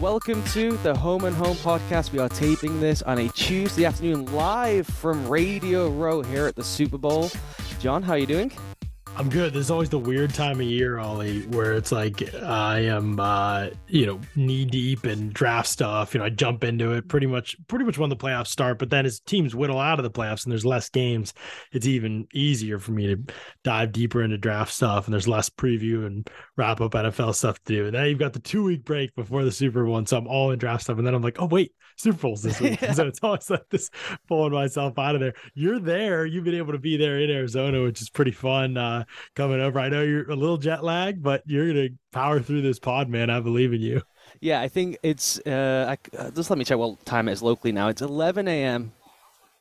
Welcome to the Home and Home podcast. We are taping this on a Tuesday afternoon live from Radio Row here at the Super Bowl. Jon, how are you doing? I'm good. There's always the weird time of year, Ollie, where it's like I am, uh, you know, knee deep in draft stuff. You know, I jump into it pretty much, pretty much when the playoffs start. But then as teams whittle out of the playoffs and there's less games, it's even easier for me to dive deeper into draft stuff. And there's less preview and wrap up NFL stuff to do. And then you've got the two week break before the Super Bowl, and so I'm all in draft stuff. And then I'm like, oh wait, Super Bowl's this week. yeah. So it's always like this pulling myself out of there. You're there. You've been able to be there in Arizona, which is pretty fun. Uh, coming over. I know you're a little jet lagged, but you're gonna power through this pod, man. I believe in you. Yeah, I think it's. Uh, I, uh, just let me check what time it is locally now. It's 11 a.m.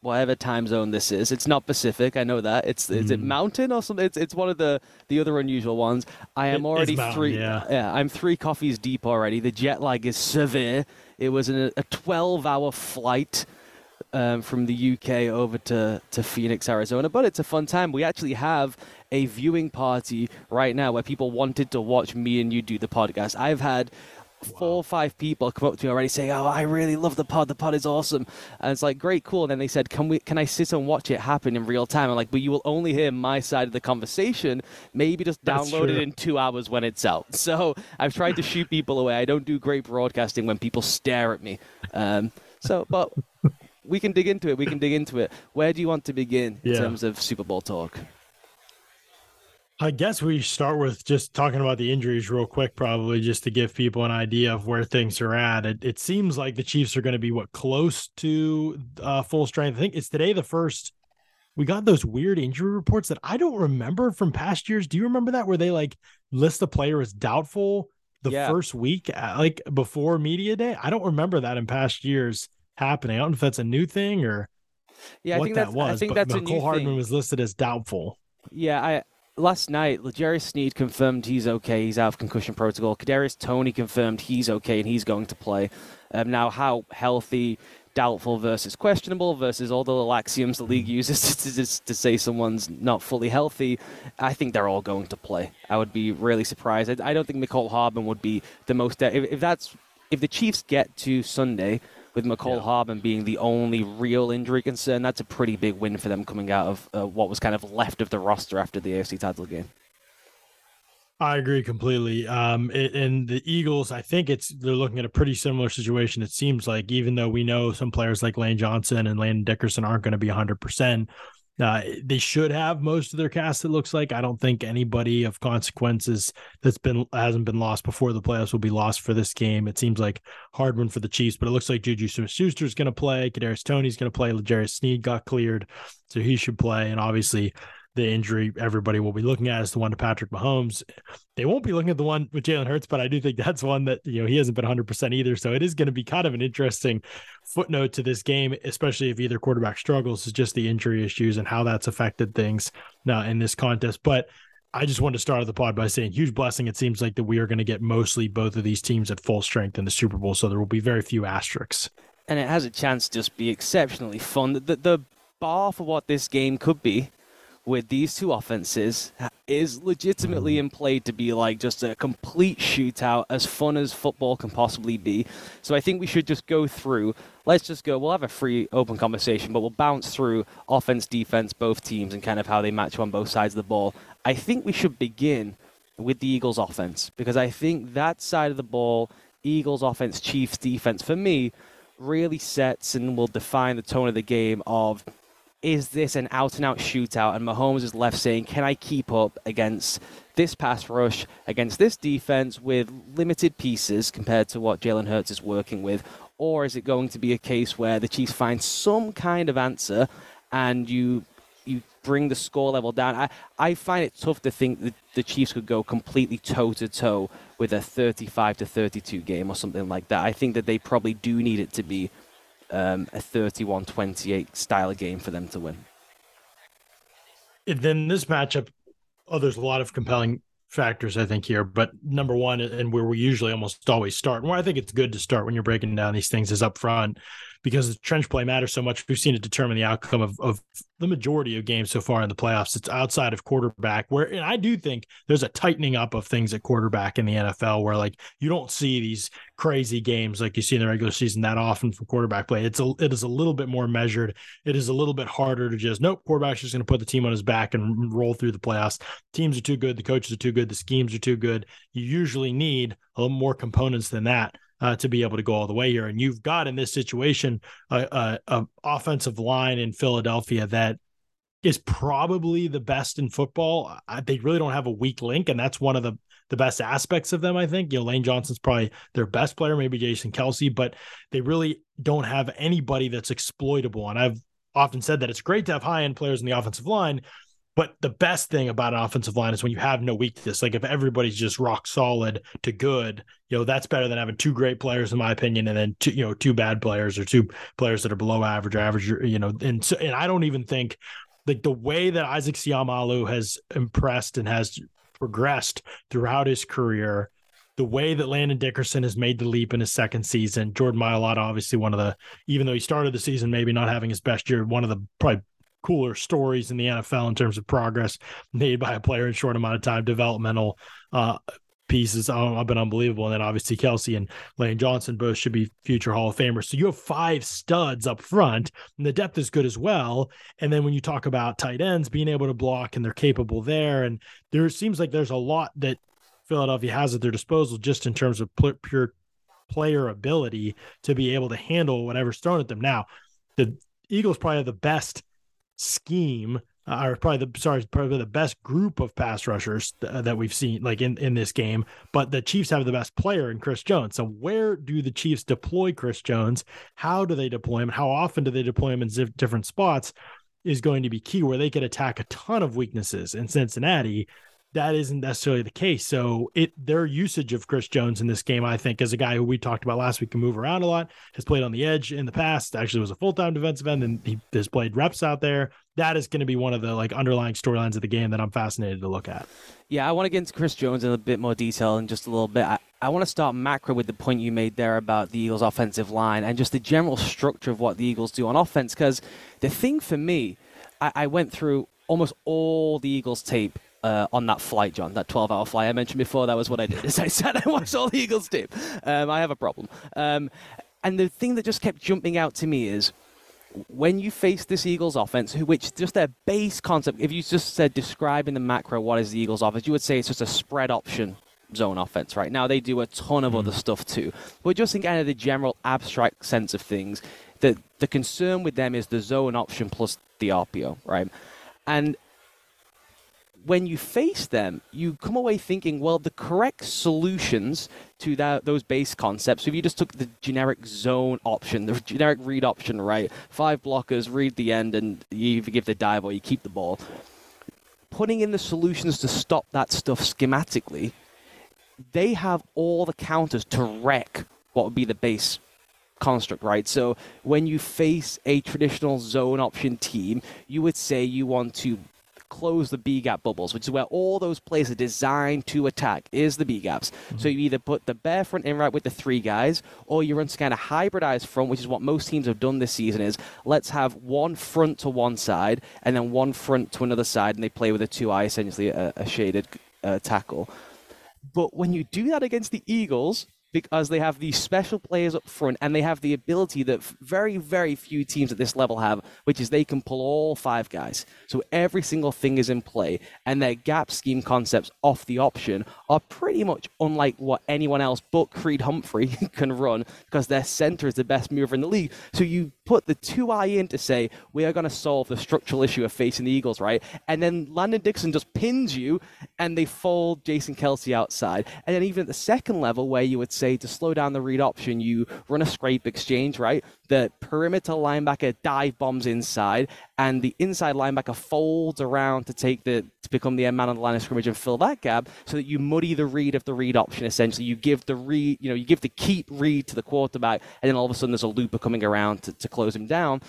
Whatever time zone this is, it's not Pacific. I know that. It's mm. is it mm. Mountain or something? It's it's one of the the other unusual ones. I am already mountain, three. Yeah. yeah, I'm three coffees deep already. The jet lag is severe. It was an, a 12 hour flight um, from the UK over to, to Phoenix, Arizona. But it's a fun time. We actually have a viewing party right now where people wanted to watch me and you do the podcast. I've had four or five people come up to me already saying, "Oh, I really love the pod. The pod is awesome." And it's like, "Great, cool." And then they said, "Can we? Can I sit and watch it happen in real time?" I'm like, "But you will only hear my side of the conversation. Maybe just download it in two hours when it's out." So I've tried to shoot people away. I don't do great broadcasting when people stare at me. Um, so, but we can dig into it. We can dig into it. Where do you want to begin in yeah. terms of Super Bowl talk? I guess we start with just talking about the injuries real quick, probably just to give people an idea of where things are at. It, it seems like the Chiefs are going to be what close to uh, full strength. I think it's today the first. We got those weird injury reports that I don't remember from past years. Do you remember that where they like list the player as doubtful the yeah. first week, uh, like before media day? I don't remember that in past years happening. I don't know if that's a new thing or yeah, I think that was. I think that's Mecole Hardman was listed as doubtful. Yeah, I last night, L'Jarius Sneed confirmed he's okay. He's out of concussion protocol. Kadarius Toney confirmed he's okay and he's going to play. Um, now, how healthy, doubtful versus questionable versus all the little axioms the league uses to, to, to, say someone's not fully healthy, I think they're all going to play. I would be really surprised. I, I don't think Mecole Hardman would be the most. If, if that's if the Chiefs get to Sunday with Mecole yeah. Hardman being the only real injury concern, that's a pretty big win for them coming out of uh, what was kind of left of the roster after the AFC title game. I agree completely. Um, it, and the Eagles, I think it's they're looking at a pretty similar situation. It seems like even though we know some players like Lane Johnson and Landon Dickerson aren't going to be 100 percent, uh, they should have most of their cast. It looks like I don't think anybody of consequences that's been hasn't been lost before the playoffs will be lost for this game. It seems like hard one for the Chiefs, but it looks like Juju Smith-Schuster is going to play. Kadarius Toney's going to play. L'Jarius Sneed got cleared, so he should play. And obviously, the injury everybody will be looking at is the one to Patrick Mahomes. They won't be looking at the one with Jalen Hurts, but I do think that's one that you know he hasn't been 100 percent either. So it is going to be kind of an interesting footnote to this game, especially if either quarterback struggles, is just the injury issues and how that's affected things now in this contest. But I just wanted to start the pod by saying huge blessing. It seems like that we are going to get mostly both of these teams at full strength in the Super Bowl, so there will be very few asterisks. And it has a chance to just be exceptionally fun. The, the bar for what this game could be with these two offenses is legitimately in play to be like just a complete shootout, as fun as football can possibly be. So I think we should just go through. Let's just go. We'll have a free, open conversation, but we'll bounce through offense, defense, both teams, and kind of how they match on both sides of the ball. I think we should begin with the Eagles' offense because I think that side of the ball, Eagles' offense, Chiefs' defense, for me, really sets and will define the tone of the game of is this an out and out shootout? And Mahomes is left saying, can I keep up against this pass rush, against this defense with limited pieces compared to what Jalen Hurts is working with? Or is it going to be a case where the Chiefs find some kind of answer and you you bring the score level down? I, I find it tough to think that the Chiefs could go completely toe to toe with a 35 to 32 game or something like that. I think that they probably do need it to be um, a 31-28 style of game for them to win. Then this matchup, oh, there's a lot of compelling factors I think here, but number one, and where we usually almost always start, and where I think it's good to start when you're breaking down these things is up front. Because the trench play matters so much. We've seen it determine the outcome of, of the majority of games so far in the playoffs. It's outside of quarterback, where and I do think there's a tightening up of things at quarterback in the NFL, where like you don't see these crazy games like you see in the regular season that often for quarterback play. It's a it is a little bit more measured. It is a little bit harder to just nope, quarterback's just going to put the team on his back and roll through the playoffs. Teams are too good, the coaches are too good, the schemes are too good. You usually need a little more components than that uh, to be able to go all the way here. And you've got in this situation a, a, a offensive line in Philadelphia that is probably the best in football. I, they really don't have a weak link, and that's one of the the best aspects of them. I think you know Lane Johnson's probably their best player, maybe Jason Kelce, but they really don't have anybody that's exploitable. And I've often said that it's great to have high end players in the offensive line, but the best thing about an offensive line is when you have no weakness. Like if everybody's just rock solid to good, you know, that's better than having two great players, in my opinion, and then two, you know, two bad players or two players that are below average or average, you know, and so, and I don't even think like the way that Isaac Seumalo has impressed and has progressed throughout his career, the way that Landon Dickerson has made the leap in his second season, Jordan Mailata, obviously one of the, even though he started the season maybe not having his best year, one of the probably cooler stories in the NFL in terms of progress made by a player in short amount of time, developmental uh, pieces have been unbelievable. And then obviously Kelce and Lane Johnson both should be future Hall of Famers. So you have five studs up front, and the depth is good as well. And then when you talk about tight ends being able to block and they're capable there, and there seems like there's a lot that Philadelphia has at their disposal just in terms of pure player ability to be able to handle whatever's thrown at them. Now, the Eagles probably have the best scheme uh, probably the sorry probably the best group of pass rushers th- uh, that we've seen like in in this game but the chiefs have the best player in chris jones. So where do the chiefs deploy chris jones? How do they deploy him? How often do they deploy him in z- different spots is going to be key where they could attack a ton of weaknesses in cincinnati that isn't necessarily the case. So it their usage of Chris Jones in this game, I think, as a guy who we talked about last week, can move around a lot, has played on the edge in the past. Actually, was a full time defensive end, and he has played reps out there. That is going to be one of the like underlying storylines of the game that I'm fascinated to look at. Yeah, I want to get into Chris Jones in a bit more detail in just a little bit. I, I want to start macro with the point you made there about the Eagles' offensive line and just the general structure of what the Eagles do on offense. Because the thing for me, I, I went through almost all the Eagles tape uh, on that flight, Jon, that 12 hour flight I mentioned before. That was what I did. As I said, I watched all the Eagles tape. Um, I have a problem. Um, and the thing that just kept jumping out to me is when you face this Eagles offense, which just their base concept, if you just said describe in the macro what is the Eagles offense, you would say it's just a spread option zone offense, right? Now they do a ton of mm. other stuff too. But just in kind of the general abstract sense of things, the the concern with them is the zone option plus the RPO, right? And when you face them, you come away thinking, well, the correct solutions to that, those base concepts, if you just took the generic zone option, the generic read option, right? Five blockers, read the end, and you either give the dive or you keep the ball. Putting in the solutions to stop that stuff schematically, they have all the counters to wreck what would be the base construct, right? So when you face a traditional zone option team, you would say you want to close the B gap bubbles, which is where all those plays are designed to attack, is the B gaps. Mm-hmm. So you either put the bare front in right with the three guys, or you run kind of hybridized front, which is what most teams have done this season. Is let's have one front to one side and then one front to another side, and they play with a two eye, essentially a, a shaded uh, tackle. But when you do that against the Eagles, because they have these special players up front and they have the ability that very, very few teams at this level have, which is they can pull all five guys. So every single thing is in play, and their gap scheme concepts off the option are pretty much unlike what anyone else but Creed Humphrey can run because their center is the best mover in the league. So you put the two I in to say, we are going to solve the structural issue of facing the Eagles, right? And then Landon Dixon just pins you and they fold Jason Kelce outside. And then even at the second level, where you would say to slow down the read option, you run a scrape exchange, right? The perimeter linebacker dive bombs inside, and the inside linebacker folds around to take the to become the end man on the line of scrimmage and fill that gap, so that you muddy the read of the read option. Essentially, you give the read, you know, you give the keep read to the quarterback, and then all of a sudden there's a looper coming around to, to close him down.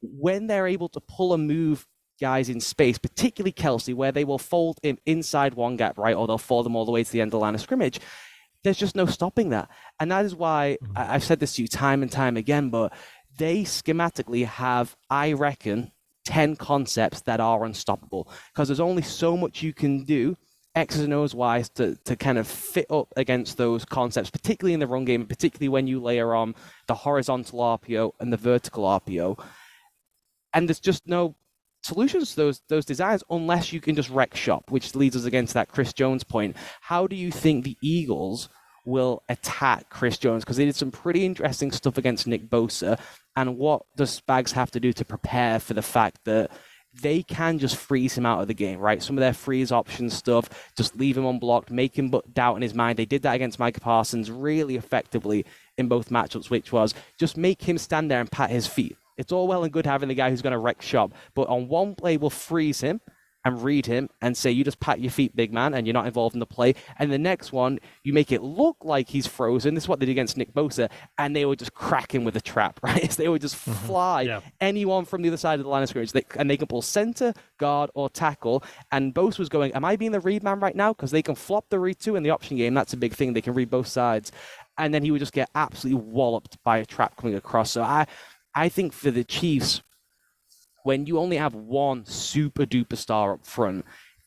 When they're able to pull a move guys in space, particularly Kelce, where they will fold him inside one gap, right, or they'll fold them all the way to the end of the line of scrimmage there's just no stopping that. And that is why mm-hmm. I've said this to you time and time again, but they schematically have, I reckon, 10 concepts that are unstoppable because there's only so much you can do X's and O's wise to, to kind of fit up against those concepts, particularly in the run game, particularly when you layer on the horizontal RPO and the vertical RPO. And there's just no solutions to those those designs unless you can just wreck shop, which leads us again to that Chris Jones point. How do you think the Eagles will attack Chris Jones? Because they did some pretty interesting stuff against Nick Bosa. And what does Spags have to do to prepare for the fact that they can just freeze him out of the game, right? Some of their freeze option stuff, just leave him unblocked, make him doubt in his mind. They did that against Micah Parsons really effectively in both matchups, which was just make him stand there and pat his feet. It's all well and good having the guy who's going to wreck shop, but on one play, we'll freeze him and read him and say, you just pat your feet, big man, and you're not involved in the play. And the next one, you make it look like he's frozen. This is what they did against Nick Bosa, and they would just crack him with a trap, right? They would just mm-hmm. fly yeah. anyone from the other side of the line of scrimmage, they, and they can pull center, guard, or tackle. And Bosa was going, am I being the read man right now? Because they can flop the read too in the option game. That's a big thing. They can read both sides. And then he would just get absolutely walloped by a trap coming across. So I, I think for the Chiefs, when you only have one super duper star up front,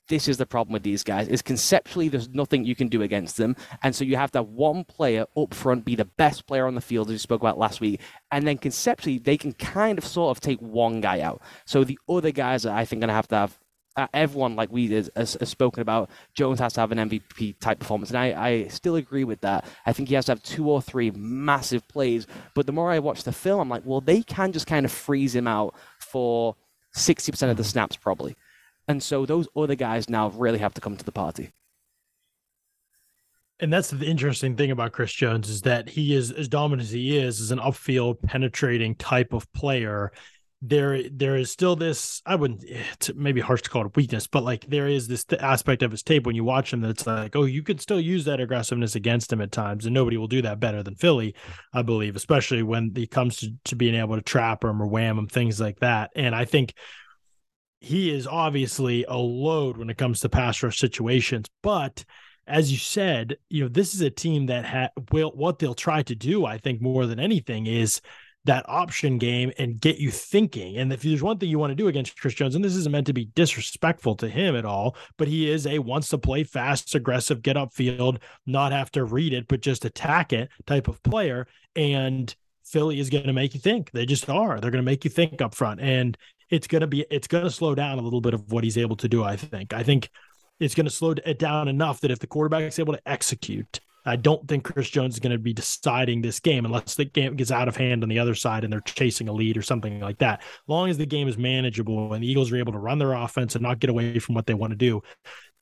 this is the problem with these guys is conceptually there's nothing you can do against them. And so you have that one player up front be the best player on the field as we spoke about last week. And then conceptually they can kind of sort of take one guy out. So the other guys are i think going to have to have uh, everyone like we did has, has, spoken about jones has to have an mvp type performance. And I, I still agree with that. I think he has to have two or three massive plays. But the more i watch the film i'm like well they can just kind of freeze him out for 60% of the mm-hmm. snaps, probably. And so those other guys now really have to come to the party. And that's the interesting thing about Chris Jones is that he is as dominant as he is, as an upfield penetrating type of player there there is still this i wouldn't eh, it's maybe harsh to call it weakness but like there is this aspect of his tape when you watch him that's like oh you could still use that aggressiveness against him at times and nobody will do that better than philly i believe especially when he comes to, to being able to trap him or wham him things like that and i think he is obviously a load when it comes to pass rush situations but as you said you know this is a team that ha- will what they'll try to do i think more than anything is that option game and get you thinking. And if there's one thing you want to do against Chris Jones, and this isn't meant to be disrespectful to him at all, but he is a wants to play fast, aggressive, get upfield, not have to read it, but just attack it type of player. And Philly is going to make you think. They just are. They're going to make you think up front. And it's going to be, it's going to slow down a little bit of what he's able to do, I think. I think it's going to slow it down enough that if the quarterback is able to execute, I don't think Chris Jones is going to be deciding this game unless the game gets out of hand on the other side and they're chasing a lead or something like that. Long as the game is manageable and the Eagles are able to run their offense and not get away from what they want to do,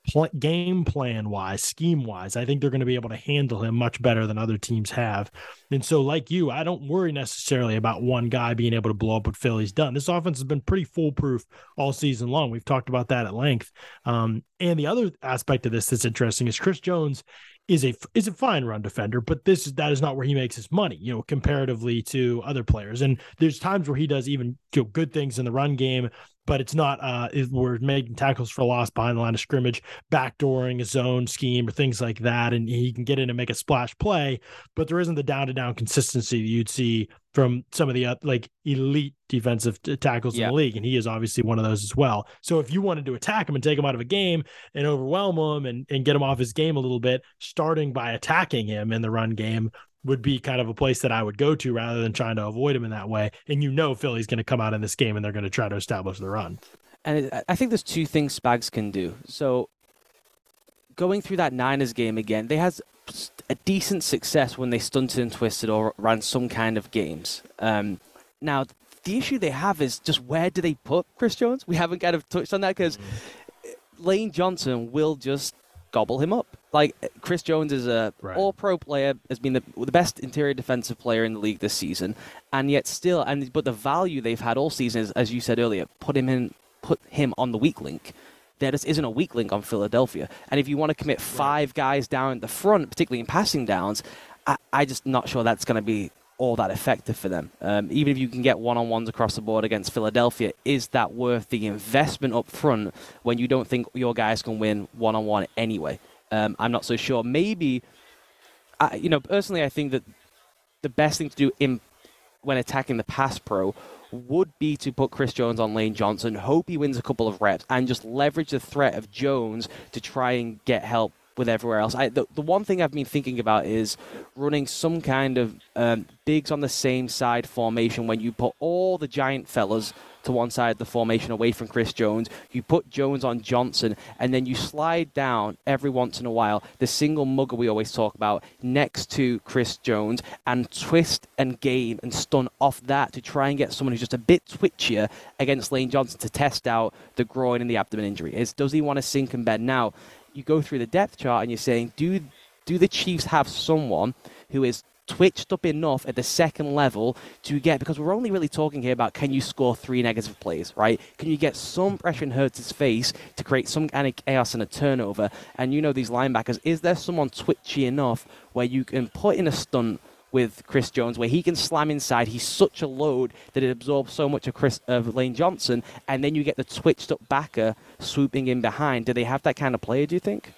pl- game plan wise, scheme wise, I think they're going to be able to handle him much better than other teams have. And so, like you, I don't worry necessarily about one guy being able to blow up what Philly's done. This offense has been pretty foolproof all season long. We've talked about that at length. Um, and the other aspect of this that's interesting is Chris Jones is a is a fine run defender, but this that is not where he makes his money, you know, comparatively to other players. And there's times where he does even you know, good things in the run game, but it's not uh we're making tackles for loss behind the line of scrimmage, backdooring a zone scheme or things like that, and he can get in and make a splash play, but there isn't the down to down consistency that you'd see from some of the uh, like elite defensive tackles yeah. in the league, and he is obviously one of those as well. So if you wanted to attack him and take him out of a game and overwhelm him and, and get him off his game a little bit, starting by attacking him in the run game would be kind of a place that I would go to rather than trying to avoid him in that way. And you know Philly's going to come out in this game and they're going to try to establish the run. And I think there's two things Spags can do. So going through that Niners game again, they had a decent success when they stunted and twisted or ran some kind of games. Um, now, the issue they have is just where do they put Chris Jones? We haven't kind of touched on that because mm-hmm. Lane Johnson will just gobble him up. Like eh, Chris Jones is a right. all-pro player, has been the, the best interior defensive player in the league this season, and yet still, and but the value they've had all season is, as you said earlier, put him in, put him on the weak link there just isn't a weak link on Philadelphia. And if you want to commit five guys down the front, particularly in passing downs, I, I just not sure that's going to be all that effective for them. Um, even if you can get one on ones across the board against Philadelphia, is that worth the investment up front when you don't think your guys can win one on one anyway? Um, I'm not so sure. Maybe, I, you know, personally, I think that the best thing to do in when attacking the pass pro would be to put Chris Jones on Lane Johnson, hope he wins a couple of reps, and just leverage the threat of Jones to try and get help with everywhere else. I, the, the one thing I've been thinking about is running some kind of um, bigs on the same side formation when you put all the giant fellas to one side of the formation away from Chris Jones. You put Jones on Johnson, and then you slide down every once in a while the single mugger we always talk about next to Chris Jones and twist and game and stun off that to try and get someone who's just a bit twitchier against Lane Johnson to test out the groin and the abdomen injury. Is does he want to sink in bed now? You go through the depth chart and you're saying, do do the Chiefs have someone who is twitched up enough at the second level to get because we're only really talking here about can you score three negative plays, right? Can you get some pressure in Hurts' face to create some kind of chaos and a turnover? And you know these linebackers, is there someone twitchy enough where you can put in a stunt with Chris Jones where he can slam inside. He's such a load that it absorbs so much of Chris of Lane Johnson, and then you get the twitched up backer swooping in behind. Do they have that kind of player? Do you think?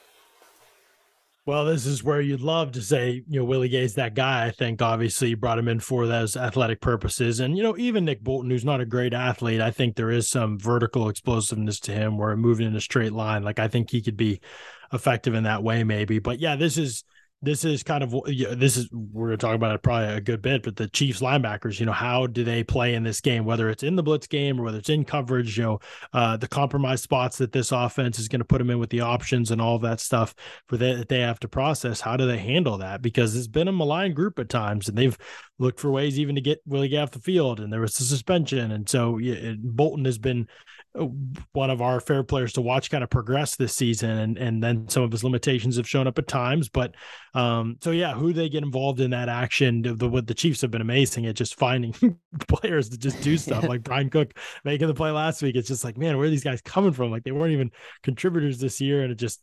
Well, this is where you'd love to say, you know, Willie Gay's that guy. I think obviously you brought him in for those athletic purposes. And, you know, even Nick Bolton, who's not a great athlete, I think there is some vertical explosiveness to him where moving in a straight line. Like I think he could be effective in that way, maybe. But yeah, this is this is kind of this is we're going to talk about it probably a good bit but the chiefs linebackers you know how do they play in this game whether it's in the blitz game or whether it's in coverage you know uh, the compromised spots that this offense is going to put them in with the options and all that stuff for that they have to process how do they handle that? Because it's been a malign group at times and they've looked for ways even to get willie off the field and there was a suspension and so yeah, bolton has been one of our fair players to watch kind of progress this season and and then some of his limitations have shown up at times but um so yeah who they get involved in that action the what the chiefs have been amazing at just finding players to just do stuff like Bryan Cook making the play last week. It's just like man where are these guys coming from? Like they weren't even contributors this year and it just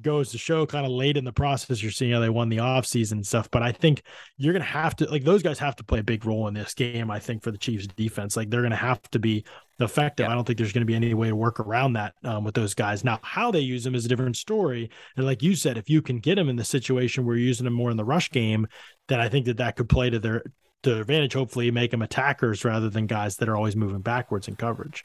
goes to show kind of late in the process you're seeing how they won the offseason and stuff but i think you're gonna have to like those guys have to play a big role in this game i think for the chiefs defense. Like they're gonna have to be effective. Yeah. i don't think there's gonna be any way to work around that um, with those guys. Now how they use them is a different story and like you said if you can get them in the situation where you're using them more in the rush game then i think that that could play to their to their advantage hopefully make them attackers rather than guys that are always moving backwards in coverage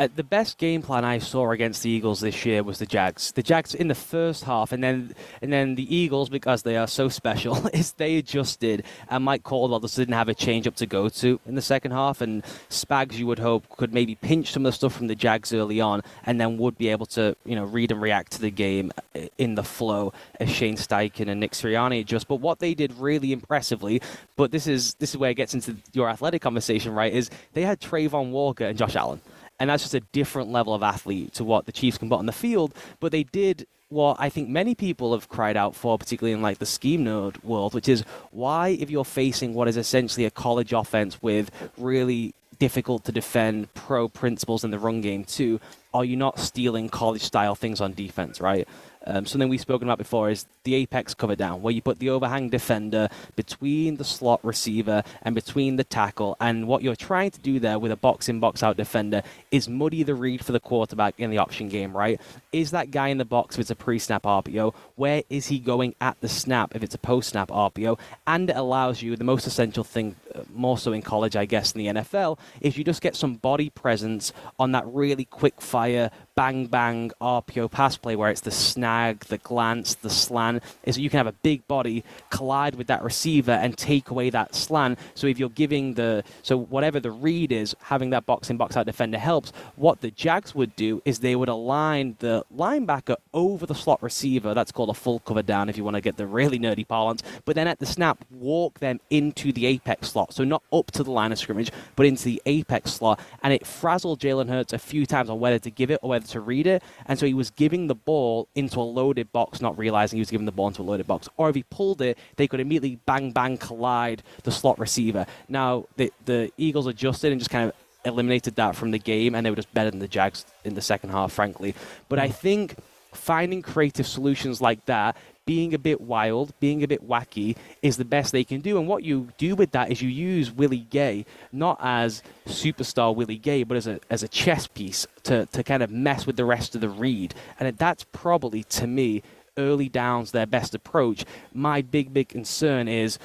uh, the best game plan I saw against the Eagles this year was the Jags. The Jags in the first half, and then and then the Eagles because they are so special is they adjusted, and Mike Caldwell just didn't have a change up to go to in the second half, and Spags you would hope could maybe pinch some of the stuff from the Jags early on, and then would be able to you know read and react to the game uh, in the flow as Shane Steichen and Nick Sirianni adjust. But what they did really impressively, but this is this is where it gets into your athletic conversation, right? Is they had Travon Walker and Josh Allen and that's just a different level of athlete to what the Chiefs can put on the field. But they did what I think many people have cried out for, particularly in like the scheme node world, which is why, if you're facing what is essentially a college offense with really difficult to defend pro principles in the run game too, are you not stealing college style things on defense, right? Um, something we've spoken about before is the apex cover down, where you put the overhang defender between the slot receiver and between the tackle. And what you're trying to do there with a box in, box out defender is muddy the read for the quarterback in the option game, right? Is that guy in the box if it's a pre snap RPO? Where is he going at the snap if it's a post snap RPO? And it allows you the most essential thing, uh, more so in college, I guess, in the NFL, is you just get some body presence on that really quick fire bang bang RPO pass play where it's the snag, the glance, the slant, is that you can have a big body collide with that receiver and take away that slant. So if you're giving the so whatever the read is, having that box in box out defender helps. What the Jags would do is they would align the linebacker over the slot receiver. That's called a full cover down if you want to get the really nerdy parlance. But then at the snap, walk them into the apex slot. So not up to the line of scrimmage, but into the apex slot. And it frazzled Jalen Hurts a few times on whether to give it or whether to read it. And so he was giving the ball into a loaded box, not realizing he was giving the ball into a loaded box. Or if he pulled it, they could immediately bang, bang, collide the slot receiver. Now, the, the Eagles adjusted and just kind of eliminated that from the game, and they were just better than the Jags in the second half, frankly. But I hmm. think finding creative solutions like that being a bit wild, being a bit wacky is the best they can do. And what you do with that is you use Willie Gay not as superstar Willie Gay, but as a as a chess piece to to kind of mess with the rest of the read. And that's probably to me early downs their best approach. My big big concern is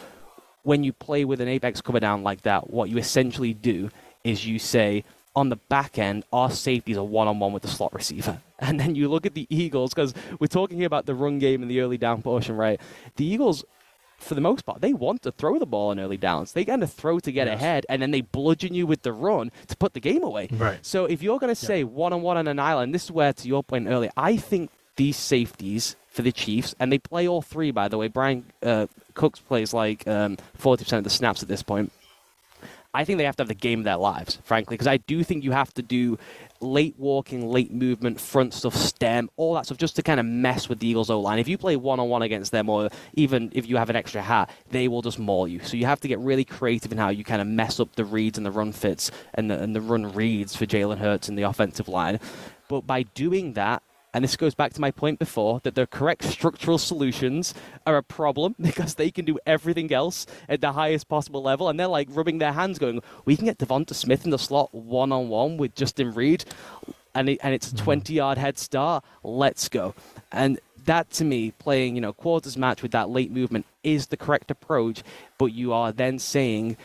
when you play with an apex cover down like that, what you essentially do is you say, on the back end, our safeties are one on one with the slot receiver. And then you look at the Eagles, because we're talking about the run game in the early down portion, right? The Eagles, for the most part, they want to throw the ball in early downs. They kind of throw to get yes. ahead, and then they bludgeon you with the run to put the game away. Right. So if you're going to say one on one on an island, this is where, to your point earlier, I think these safeties for the Chiefs, and they play all three, by the way. Bryan uh, Cooks plays like um, 40% of the snaps at this point. I think they have to have the game of their lives, frankly, because I do think you have to do late walking, late movement, front stuff, stem, all that stuff, just to kind of mess with the Eagles' O line. If you play one on one against them, or even if you have an extra hat, they will just maul you. So you have to get really creative in how you kind of mess up the reads and the run fits and the, and the run reads for Jalen Hurts and the offensive line. But by doing that, and this goes back to my point before that the correct structural solutions are a problem because they can do everything else at the highest possible level. And they're like rubbing their hands, going, We can get Devonta Smith in the slot one on one with Justin Reid, and, it, and it's a mm-hmm. 20 yard head start. Let's go. And that to me, playing, you know, quarters match with that late movement is the correct approach, but you are then saying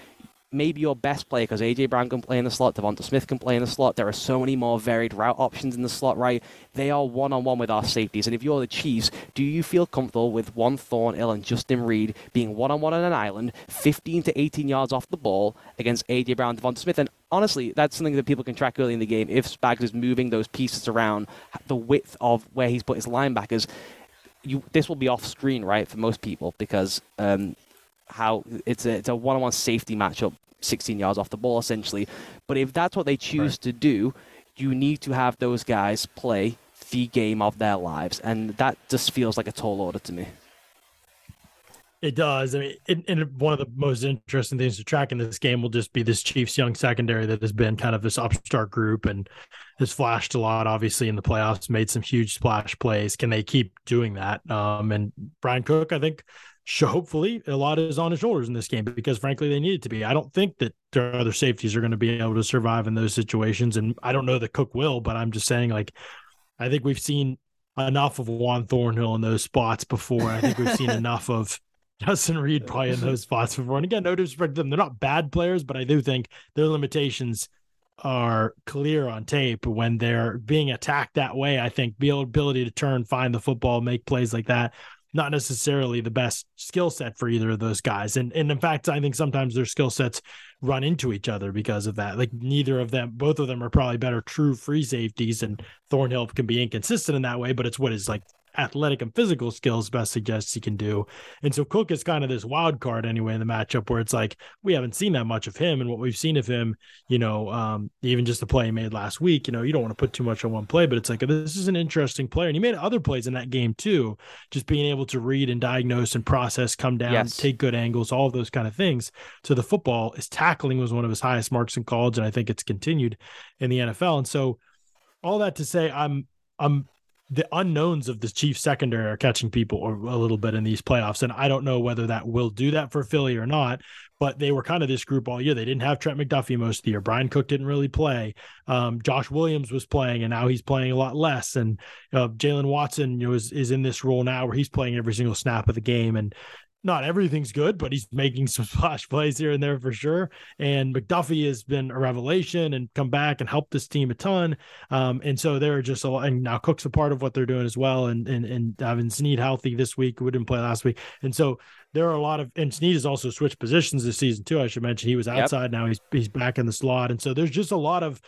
maybe your best player because AJ Brown can play in the slot, Devonta Smith can play in the slot. There are so many more varied route options in the slot, right? They are one on one with our safeties. And if you're the Chiefs, do you feel comfortable with Juan Thornhill and Justin Reid being one on one on an island, 15 to 18 yards off the ball against AJ Brown, Devonta Smith? And honestly, that's something that people can track early in the game. If Spags is moving those pieces around, the width of where he's put his linebackers. You, this will be off screen, right, for most people because um, how it's a it's a one on one safety matchup, 16 yards off the ball essentially. But if that's what they choose right. to do, you need to have those guys play the game of their lives, and that just feels like a tall order to me. It does. I mean, it, and one of the most interesting things to track in this game will just be this Chiefs young secondary that has been kind of this upstart group and has flashed a lot, obviously, in the playoffs, made some huge splash plays. Can they keep doing that? Um, and Bryan Cook, I think, hopefully a lot is on his shoulders in this game because frankly they need it to be. I don't think that their other safeties are going to be able to survive in those situations, and I don't know that Cook will, but I'm just saying like I think we've seen enough of Juan Thornhill in those spots before. I think we've seen enough of Justin Reid probably in those spots before. And again, no disrespect to them, they're not bad players, but I do think their limitations are clear on tape when they're being attacked that way. I think the ability to turn, find the football, make plays like that not necessarily the best skill set for either of those guys. And and in fact, I think sometimes their skill sets run into each other because of that. Like neither of them, both of them are probably better true free safeties, and Thornhill can be inconsistent in that way, but it's what is like athletic and physical skills best suggests he can do. And so Cook is kind of this wild card anyway in the matchup where it's like we haven't seen that much of him and what we've seen of him, you know, um, even just the play he made last week, you know, you don't want to put too much on one play, but it's like this is an interesting player. And he made other plays in that game too, just being able to read and diagnose and process, come down, yes. take good angles, all of those kind of things. So the football, his tackling was one of his highest marks in college, and I think it's continued in the NFL. And so all that to say, I'm I'm the unknowns of the Chiefs secondary are catching people a little bit in these playoffs. And I don't know whether that will do that for Philly or not, but they were kind of this group all year. They didn't have Trent McDuffie most of the year. Bryan Cook didn't really play. Um, Josh Williams was playing, and now he's playing a lot less. And uh, Jaylen Watson, you know, is, is in this role now where he's playing every single snap of the game. And not everything's good, but he's making some splash plays here and there for sure. And McDuffie has been a revelation and come back and helped this team a ton. Um, and so they're just a lot, and now Cook's a part of what they're doing as well. And and and having Sneed healthy this week, who didn't play last week, and so there are a lot of and Sneed has also switched positions this season too. I should mention he was outside yep. now he's he's back in the slot, and so there's just a lot of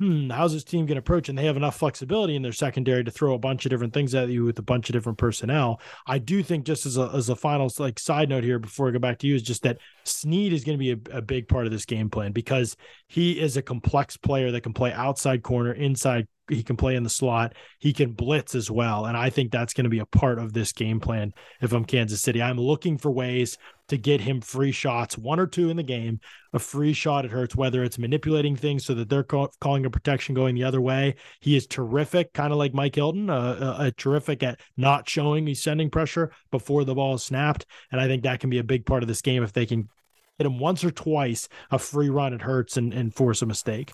hmm, how's this team going to approach? And they have enough flexibility in their secondary to throw a bunch of different things at you with a bunch of different personnel. I do think just as a, as a final like side note here before I go back to you is just that Sneed is going to be a, a big part of this game plan because he is a complex player that can play outside corner, inside he can play in the slot. He can blitz as well. And I think that's going to be a part of this game plan if I'm Kansas City. I'm looking for ways to get him free shots, one or two in the game, a free shot at Hurts, whether it's manipulating things so that they're call, calling a protection going the other way. He is terrific, kind of like Mike Hilton, uh, uh, terrific at not showing he's sending pressure before the ball is snapped. And I think that can be a big part of this game if they can hit him once or twice a free run at Hurts and, and force a mistake.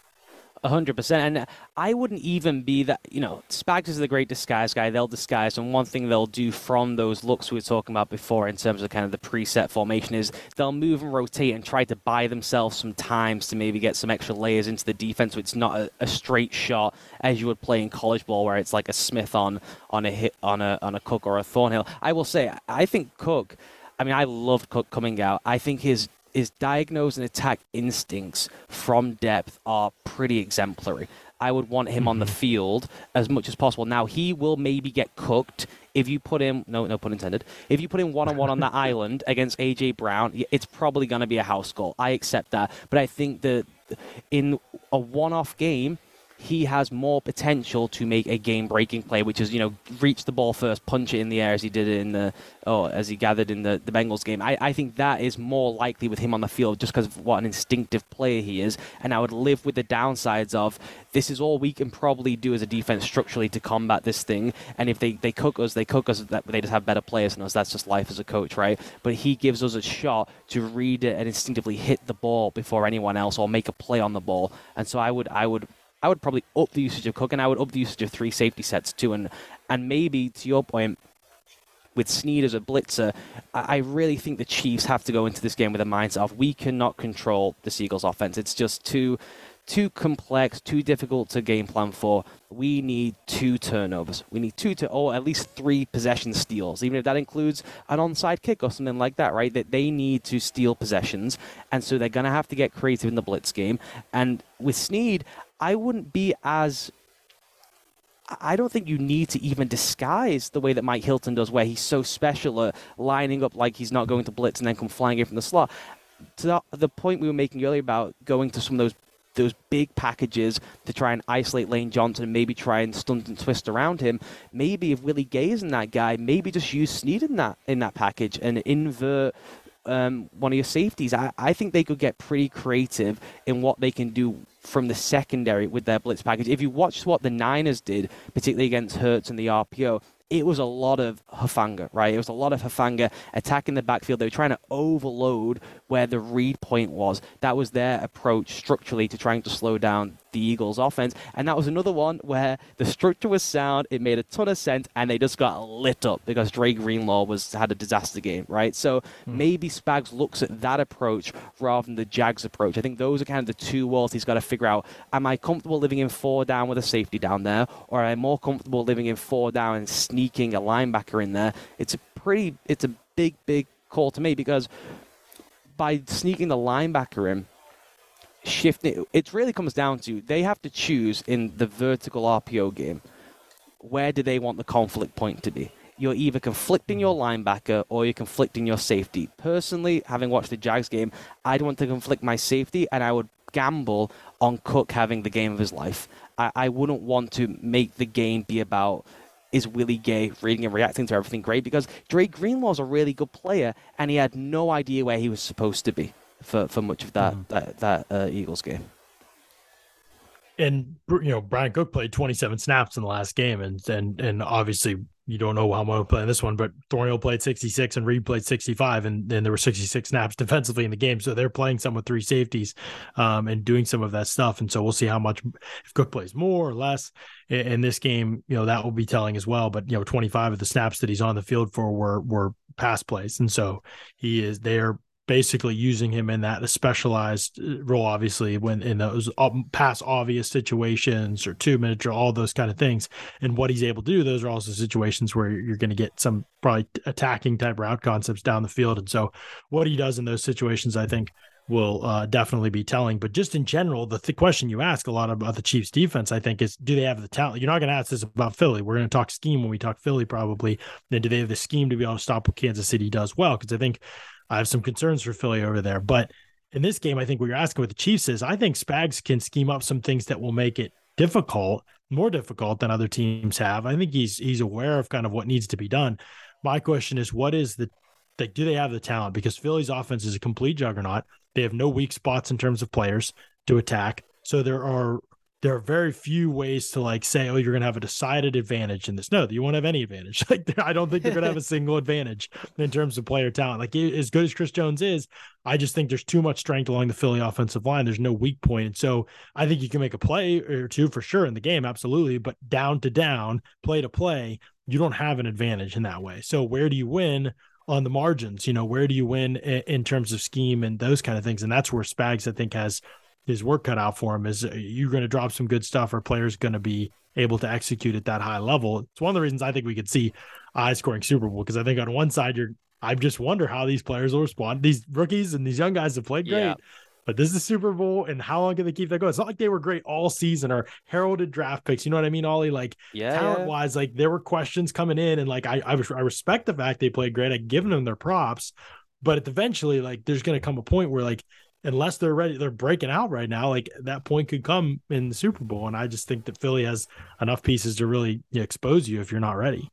hundred percent, and I wouldn't even be that. You know, Spags is the great disguise guy. They'll disguise, and one thing they'll do from those looks we were talking about before, in terms of kind of the preset formation, is they'll move and rotate and try to buy themselves some times to maybe get some extra layers into the defense. So it's not a, a straight shot as you would play in college ball, where it's like a Smith on on a hit on a on a Cook or a Thornhill. I will say, I think Cook. I mean, I loved Cook coming out. I think his his diagnose and attack instincts from depth are pretty exemplary. I would want him mm-hmm. on the mm-hmm. field as much as possible. Now he will maybe get cooked if you put him no no pun intended. If you put him one on one on that island against AJ Brown, it's probably going to be a house goal. I accept that, but I think that in a one-off game, he has more potential to make a game-breaking play, which is you know reach the ball first, punch it in the air as he did it in the oh as he gathered in the, the Bengals game. I, I think that is more likely with him on the field just because of what an instinctive player he is, and I would live with the downsides of this is all we can probably do as a defense structurally to combat this thing. And if they, they cook us, they cook us. That they just have better players than us. That's just life as a coach, right? But he gives us a shot to read it and instinctively hit the ball before anyone else or make a play on the ball. And so I would I would I would probably up the usage of Cook and I would up the usage of three safety sets too. And and maybe to your point, with Sneed as a blitzer, I really think the Chiefs have to go into this game with a mindset of we cannot control the Seagulls offense. It's just too too complex, too difficult to game plan for. We need two turnovers. We need two to, or at least three possession steals, even if that includes an onside kick or something like that, right? That they need to steal possessions, and so they're going to have to get creative in the blitz game. And with Sneed, I wouldn't be as I don't think you need to even disguise the way that Mike Hilton does, where he's so special at lining up like he's not going to blitz and then come flying in from the slot. To the point we were making earlier about going to some of those those big packages to try and isolate Lane Johnson and maybe try and stunt and twist around him. Maybe if Willie Gay isn't that guy, maybe just use Sneed in that in that package and invert um, one of your safeties. I, I think they could get pretty creative in what they can do from the secondary with their blitz package. If you watch what the Niners did, particularly against Hurts and the RPO, it was a lot of Hufanga, right? It was a lot of Hufanga attacking the backfield. They were trying to overload where the read point was. That was their approach structurally to trying to slow down the Eagles' offense. And that was another one where the structure was sound, it made a ton of sense, and they just got lit up because Dre Greenlaw was had a disaster game, right? So mm. maybe Spags looks at that approach rather than the Jags approach. I think those are kind of the two worlds he's got to figure out. Am I comfortable living in four down with a safety down there, or am I more comfortable living in four down and sneaking a linebacker in there? It's a pretty, it's a big, big call to me because by sneaking the linebacker in, shifting, it really comes down to they have to choose in the vertical RPO game where do they want the conflict point to be. You're either conflicting your linebacker or you're conflicting your safety. Personally, having watched the Jags game, I'd want to conflict my safety and I would gamble on Cook having the game of his life. I, I wouldn't want to make the game be about is Willie Gay reading and reacting to everything great because Drake Greenlaw's a really good player and he had no idea where he was supposed to be for, for much of that mm-hmm. that, that uh, Eagles game. And you know, Bryan Cook played 27 snaps in the last game, and and and obviously you don't know how much will play in this one, but Thornhill played 66 and Reid played 65, and then there were 66 snaps defensively in the game. So they're playing some with three safeties um, and doing some of that stuff. And so we'll see how much if Cook plays more or less in, in, this game. You know that will be telling as well. But you know, 25 of the snaps that he's on the field for were were pass plays, and so he is there basically using him in that specialized uh, role, obviously, when in those past obvious situations or two minute drill, all those kind of things. And what he's able to do, those are also situations where you're going to get some probably attacking type route concepts down the field. And so, what he does in those situations, I think, will uh, definitely be telling. But just in general, the th- question you ask a lot about the Chiefs defense, I think, is do they have the talent? You're not going to ask this about Philly. We're going to talk scheme when we talk Philly, probably. Then do they have the scheme to be able to stop what Kansas City does well? Because I think I have some concerns for Philly over there. But in this game, I think what you're asking with the Chiefs is I think Spags can scheme up some things that will make it difficult, more difficult than other teams have. I think he's he's aware of kind of what needs to be done. My question is, what is the like, do they have the talent? Because Philly's offense is a complete juggernaut. They have no weak spots in terms of players to attack. So there are there are very few ways to like say, oh, you're going to have a decided advantage in this. No, you won't have any advantage. Like, I don't think you're going to have a single advantage in terms of player talent. Like, as good as Chris Jones is, I just think there's too much strength along the Philly offensive line. There's no weak point. And so I think you can make a play or two for sure in the game, absolutely. But down to down, play to play, you don't have an advantage in that way. So where do you win? On the margins. You know, where do you win in, in, terms of scheme and those kind of things? And that's where Spags, I think, has his work cut out for him is uh, you're going to drop some good stuff or players going to be able to execute at that high level. It's one of the reasons I think we could see high scoring Super Bowl because I think on one side you're I just wonder how these players will respond. These rookies and these young guys have played great. Yeah. But this is the Super Bowl, and how long can they keep that going? It's not like they were great all season or heralded draft picks. You know what I mean, Ollie? Like yeah, talent wise, like there were questions coming in, and like I, I, I respect the fact they played great. I've given them their props, but eventually, like there's going to come a point where like unless they're ready, they're breaking out right now. Like that point could come in the Super Bowl, and I just think that Philly has enough pieces to really expose you if you're not ready.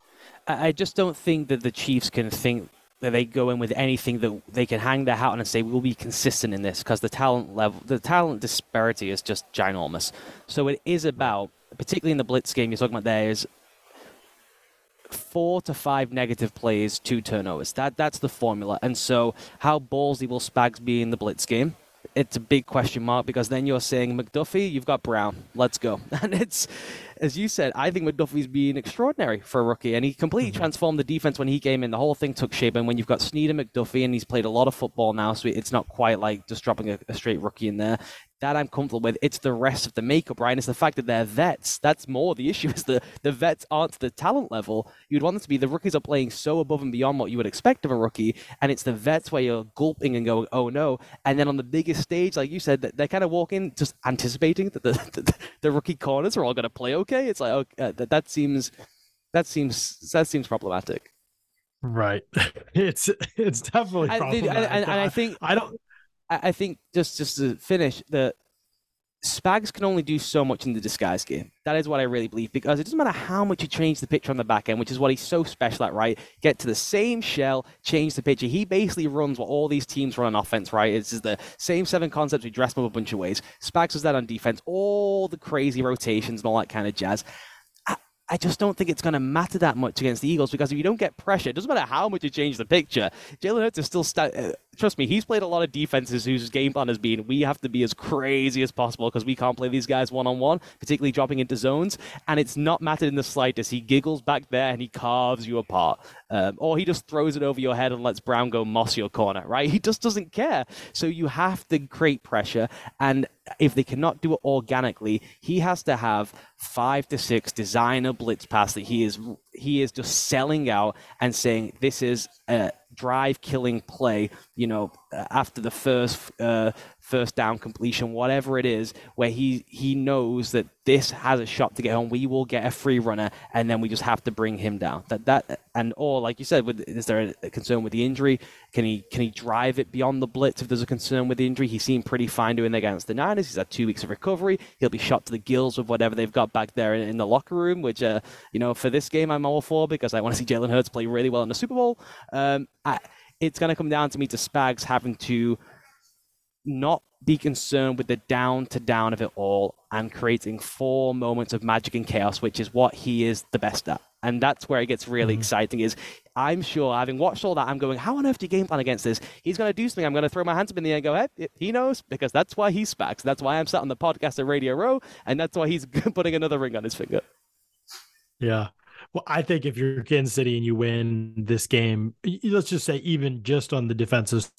I just don't think that the Chiefs can think that they go in with anything that they can hang their hat on and say we'll be consistent in this because the talent level, the talent disparity is just ginormous. So it is about, particularly in the blitz game you're talking about, there is four to five negative plays, two turnovers. That that's the formula. And so, how ballsy will Spags be in the blitz game? It's a big question mark because then you're saying McDuffie, you've got Brown, let's go. And it's, as you said, I think McDuffie's been extraordinary for a rookie, and he completely mm-hmm. transformed the defense when he came in. The whole thing took shape, and when you've got Sneed and McDuffie, and he's played a lot of football now, so it's not quite like just dropping a, a straight rookie in there that I'm comfortable with. It's the rest of the makeup, right? It's the fact that they're vets. That's more the issue. Is the the vets aren't the talent level you'd want them to be. The rookies are playing so above and beyond what you would expect of a rookie, and it's the vets where you're gulping and going, "Oh no!" And then on the biggest stage, like you said, they're kind of walking just anticipating that the the, the rookie corners are all going to play okay. It's like okay, that that seems that seems that seems problematic. Right. It's it's definitely problematic. And, and, and I think I don't I think just just to finish the Spags can only do so much in the disguise game. That is what I really believe because it doesn't matter how much you change the picture on the back end, which is what he's so special at, right? Get to the same shell, change the picture. He basically runs what all these teams run on offense, right? It's the same seven concepts. We dress them up a bunch of ways. Spags does that on defense, all the crazy rotations and all that kind of jazz. I just don't think it's going to matter that much against the Eagles because if you don't get pressure, it doesn't matter how much you change the picture. Jalen Hurts is still. St- uh, trust me, he's played a lot of defenses whose game plan has been we have to be as crazy as possible because we can't play these guys one on one, particularly dropping into zones. And it's not mattered in the slightest. He giggles back there and he carves you apart. Um, or he just throws it over your head and lets Brown go moss your corner, right? He just doesn't care. So you have to create pressure. And if they cannot do it organically, he has to have five to six designer blitz pass that he is he is just selling out and saying this is a drive killing play you know after the first uh, first down completion, whatever it is, where he he knows that this has a shot to get home. We will get a free runner, and then we just have to bring him down. That that and or like you said, with, is there a concern with the injury? Can he can he drive it beyond the blitz if there's a concern with the injury? He seemed pretty fine doing against the Niners. He's had two weeks of recovery. He'll be shot to the gills with whatever they've got back there in, in the locker room. Which uh, you know, for this game, I'm all for because I want to see Jalen Hurts play really well in the Super Bowl. Um, I, it's going to come down to me to Spags having to not be concerned with the down to down of it all and creating four moments of magic and chaos, which is what he is the best at. And that's where it gets really mm-hmm. exciting. Is I'm sure, having watched all that, I'm going, how on earth do you game plan against this? He's going to do something. I'm going to throw my hands up in the air and go, hey, he knows because that's why he's Spags. That's why I'm sat on the podcast at Radio Row, and that's why he's putting another ring on his finger. Yeah. Well, I think if you're Kansas City and you win this game, let's just say even just on the defensive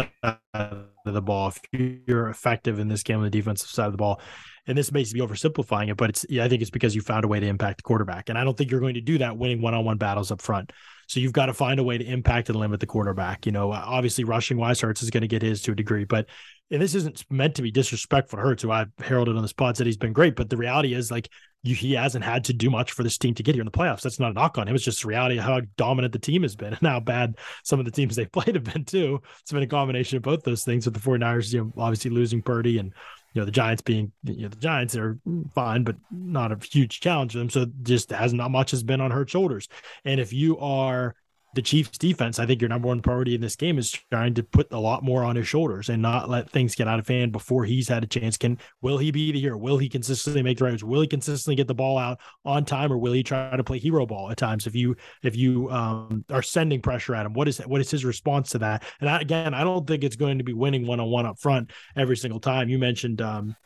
side of the ball, if you're effective in this game on the defensive side of the ball, and this may be oversimplifying it, but it's I think it's because you found a way to impact the quarterback, and I don't think you're going to do that winning one-on-one battles up front. So you've got to find a way to impact and limit the quarterback. You know, obviously rushing wise, Hurts is going to get his to a degree, but and this isn't meant to be disrespectful to Hurts, who I've heralded on the spot said he's been great, but the reality is like you, he hasn't had to do much for this team to get here in the playoffs. That's not a knock on him. It's just the reality of how dominant the team has been and how bad some of the teams they've played have been too. It's been a combination of both those things with the 49ers, you know, obviously losing Purdy and you know the Giants being you know the Giants are fine, but not a huge challenge for them. So just as not much has been on her shoulders. And if you are the Chiefs defense, I think your number one priority in this game is trying to put a lot more on his shoulders and not let things get out of hand before he's had a chance. Can will he be the hero? Will he consistently make the right? Will he consistently get the ball out on time, or will he try to play hero ball at times? If you if you um, are sending pressure at him, what is what is his response to that? And I, again, I don't think it's going to be winning one on one up front every single time. You mentioned um,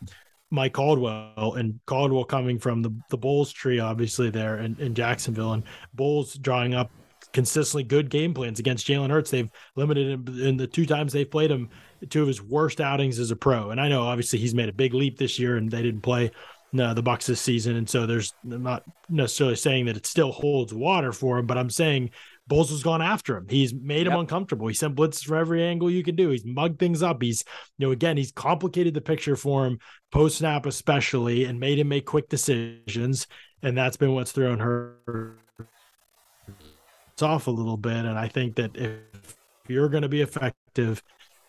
Mike Caldwell and Caldwell coming from the, the Bowles tree, obviously there in, in Jacksonville, and Bowles drawing up consistently good game plans against Jalen Hurts. They've limited him in the two times they've played him, two of his worst outings as a pro. And I know obviously he's made a big leap this year, and they didn't play no, the Bucs this season, and so there's I'm not necessarily saying that it still holds water for him, but I'm saying Bowles has gone after him. He's made yep. him uncomfortable. He sent blitzes for every angle you can do. He's mugged things up. He's, you know, again, he's complicated the picture for him post snap, especially, and made him make quick decisions. And that's been what's thrown her off a little bit. And I think that if you're going to be effective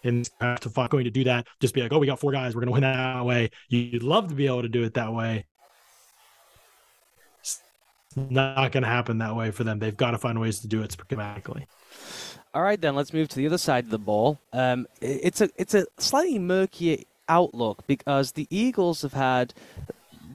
in to going to do that, just be like, oh, we got four guys, we're going to win that way. You'd love to be able to do it that way not going to happen that way for them. They've got to find ways to do it schematically. All right, then let's move to the other side of the ball. Um, it's a it's a slightly murkier outlook because the Eagles have had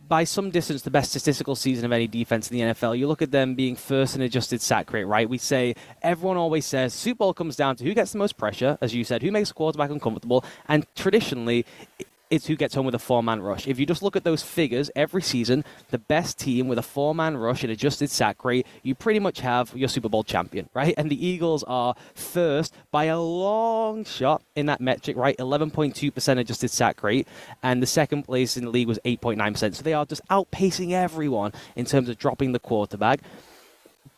by some distance the best statistical season of any defense in the NFL. You look at them being first in adjusted sack rate, right? We say everyone always says Super Bowl comes down to who gets the most pressure, as you said, who makes a quarterback uncomfortable, and traditionally is who gets home with a four man rush. If you just look at those figures every season, the best team with a four man rush and adjusted sack rate, you pretty much have your Super Bowl champion, right? And the Eagles are first by a long shot in that metric, right? 11.2% adjusted sack rate. And the second place in the league was 8.9%. So they are just outpacing everyone in terms of dropping the quarterback.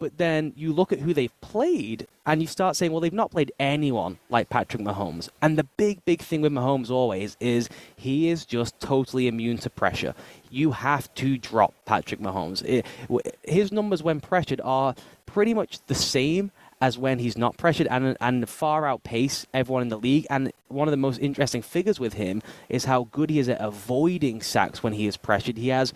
But then you look at who they've played and you start saying, well, they've not played anyone like Patrick Mahomes. And the big, big thing with Mahomes always is he is just totally immune to pressure. You have to drop Patrick Mahomes. It, his numbers when pressured are pretty much the same as when he's not pressured and, and far outpace everyone in the league. And one of the most interesting figures with him is how good he is at avoiding sacks when he is pressured. He has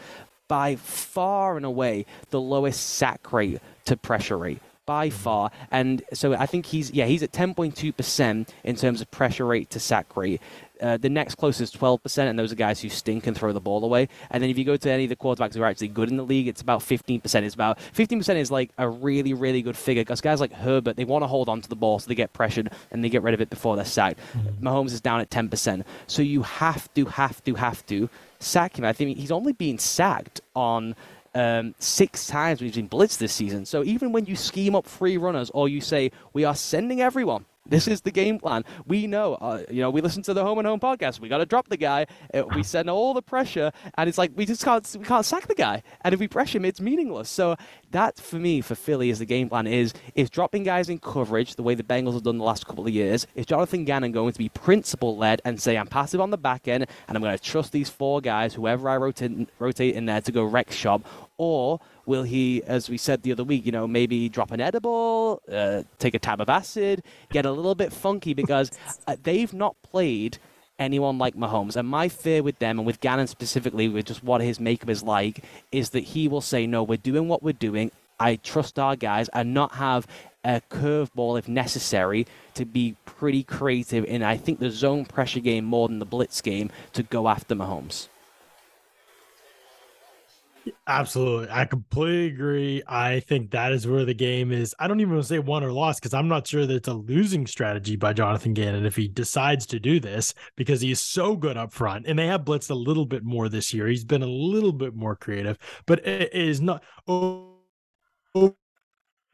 by far and away the lowest sack rate to pressure rate by mm-hmm. far. And so I think he's yeah he's at 10.2% in terms of pressure rate to sack rate. Uh, the next closest 12%, and those are guys who stink and throw the ball away. And then if you go to any of the quarterbacks who are actually good in the league, it's about 15%. It's about 15% is like a really, really good figure because guys like Herbert, they want to hold on to the ball so they get pressured and they get rid of it before they're sacked. Mm-hmm. Mahomes is down at 10%. So you have to, have to, have to sack him. I think he's only been sacked on um, six times when he's been blitzed this season. So even when you scheme up free runners or you say, we are sending everyone, this is the game plan. We know, uh, you know, we listen to the Home and Home podcast. We got to drop the guy. Uh, we send all the pressure, and it's like we just can't we can't sack the guy. And if we pressure him, it's meaningless. So that for me, for Philly, is the game plan. Is is dropping guys in coverage the way the Bengals have done the last couple of years. Is Jonathan Gannon going to be principle led and say I'm passive on the back end, and I'm going to trust these four guys, whoever I rotate rotate in there, to go wreck shop, or Will he, as we said the other week, you know, maybe drop an edible, uh, take a tab of acid, get a little bit funky because uh, they've not played anyone like Mahomes. And my fear with them and with Gannon specifically, with just what his makeup is like, is that he will say, no, we're doing what we're doing. I trust our guys and not have a curveball if necessary to be pretty creative in, I think, the zone pressure game more than the blitz game to go after Mahomes. Absolutely. I completely agree. I think that is where the game is. I don't even say won or lost because I'm not sure that it's a losing strategy by Jonathan Gannon if he decides to do this because he is so good up front and they have blitzed a little bit more this year. He's been a little bit more creative, but it is not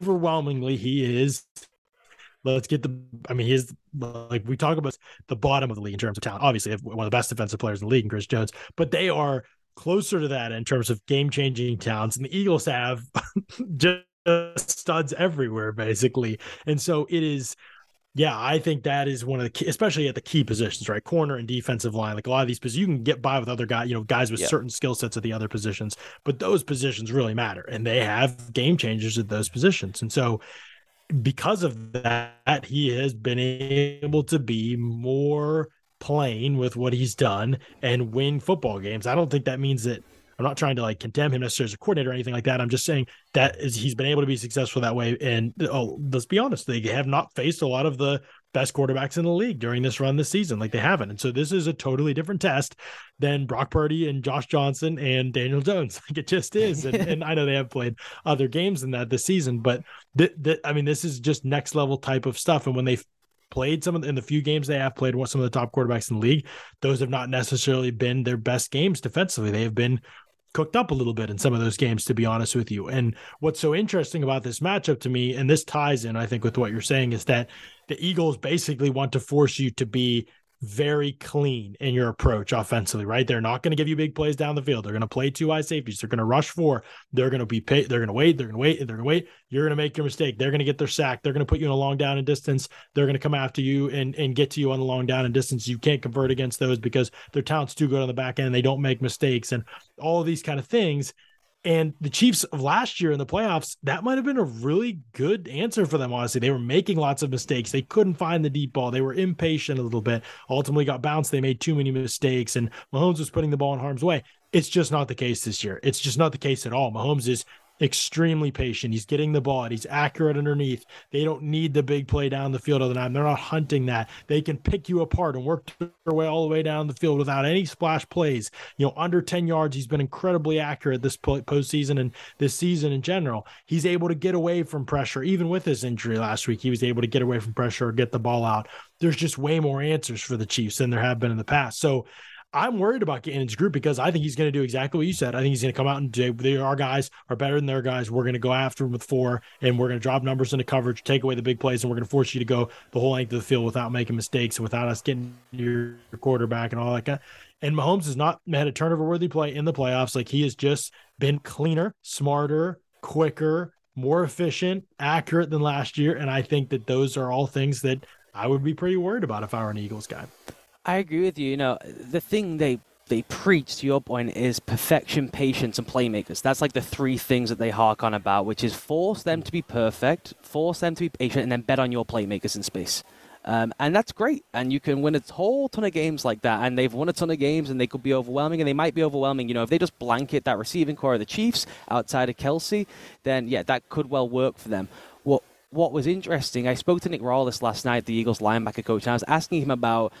overwhelmingly he is let's get the I mean, he's like we talk about the bottom of the league in terms of talent. Obviously, one of the best defensive players in the league, and Chris Jones, but they are closer to that in terms of game changing talents. And the Eagles have just studs everywhere, basically. And so it is. Yeah, I think that is one of the key, especially at the key positions, right? Corner and defensive line. Like a lot of these positions, you can get by with other guys, you know, guys with certain skill sets at the other positions, but those positions really matter. And they have game changers at those positions. And so because of that, he has been able to be more playing with what he's done and win football games. I don't think that means that I'm not trying to like condemn him necessarily as a coordinator or anything like that. I'm just saying that is he's been able to be successful that way. And oh, let's be honest, they have not faced a lot of the best quarterbacks in the league during this run this season. Like they haven't. And so this is a totally different test than Brock Purdy and Josh Johnson and Daniel Jones. Like it just is. And, and I know they have played other games than that this season, but th- th- I mean, this is just next level type of stuff. And when they played some of the, in the few games they have played some of the top quarterbacks in the league, those have not necessarily been their best games defensively. They have been cooked up a little bit in some of those games, to be honest with you. And what's so interesting about this matchup to me, and this ties in, I think, with what you're saying, is that the Eagles basically want to force you to be very clean in your approach offensively, right? They're not going to give you big plays down the field. They're going to play two high safeties. They're going to rush four. They're going to be pay, they're going to wait. They're going to wait. They're going to wait. You're going to make your mistake. They're going to get their sack. They're going to put you in a long down and distance. They're going to come after you and and get to you on the long down and distance. You can't convert against those because their talent's too good on the back end. They don't make mistakes and all of these kind of things. And the Chiefs of last year in the playoffs, that might have been a really good answer for them, honestly. They were making lots of mistakes. They couldn't find the deep ball. They were impatient a little bit. Ultimately got bounced. They made too many mistakes, and Mahomes was putting the ball in harm's way. It's just not the case this year. It's just not the case at all. Mahomes is extremely patient. He's getting the ball he's accurate underneath. They don't need the big play down the field all the time. They're not hunting that. They can pick you apart and work their way all the way down the field without any splash plays. You know, under 10 yards, he's been incredibly accurate this postseason and this season in general. He's able to get away from pressure, even with his injury last week. He was able to get away from pressure or get the ball out. There's just way more answers for the Chiefs than there have been in the past. So I'm worried about getting his group because I think he's going to do exactly what you said. I think he's going to come out and say, our guys are better than their guys. We're going to go after him with four, and we're going to drop numbers into coverage, take away the big plays, and we're going to force you to go the whole length of the field without making mistakes, without us getting your quarterback and all that kind. Of. And Mahomes has not had a turnover worthy play in the playoffs. Like he has just been cleaner, smarter, quicker, more efficient, accurate than last year. And I think that those are all things that I would be pretty worried about if I were an Eagles guy. I agree with you. You know, the thing they they preach to your point is perfection, patience, and playmakers. That's like the three things that they hark on about, which is force them to be perfect, force them to be patient, and then bet on your playmakers in space. Um, and that's great. And you can win a whole ton of games like that. And they've won a ton of games, and they could be overwhelming, and they might be overwhelming. You know, if they just blanket that receiving corps of the Chiefs outside of Kelce, then yeah, that could well work for them. What what was interesting, I spoke to Nick Rallis last night, the Eagles linebacker coach, and I was asking him about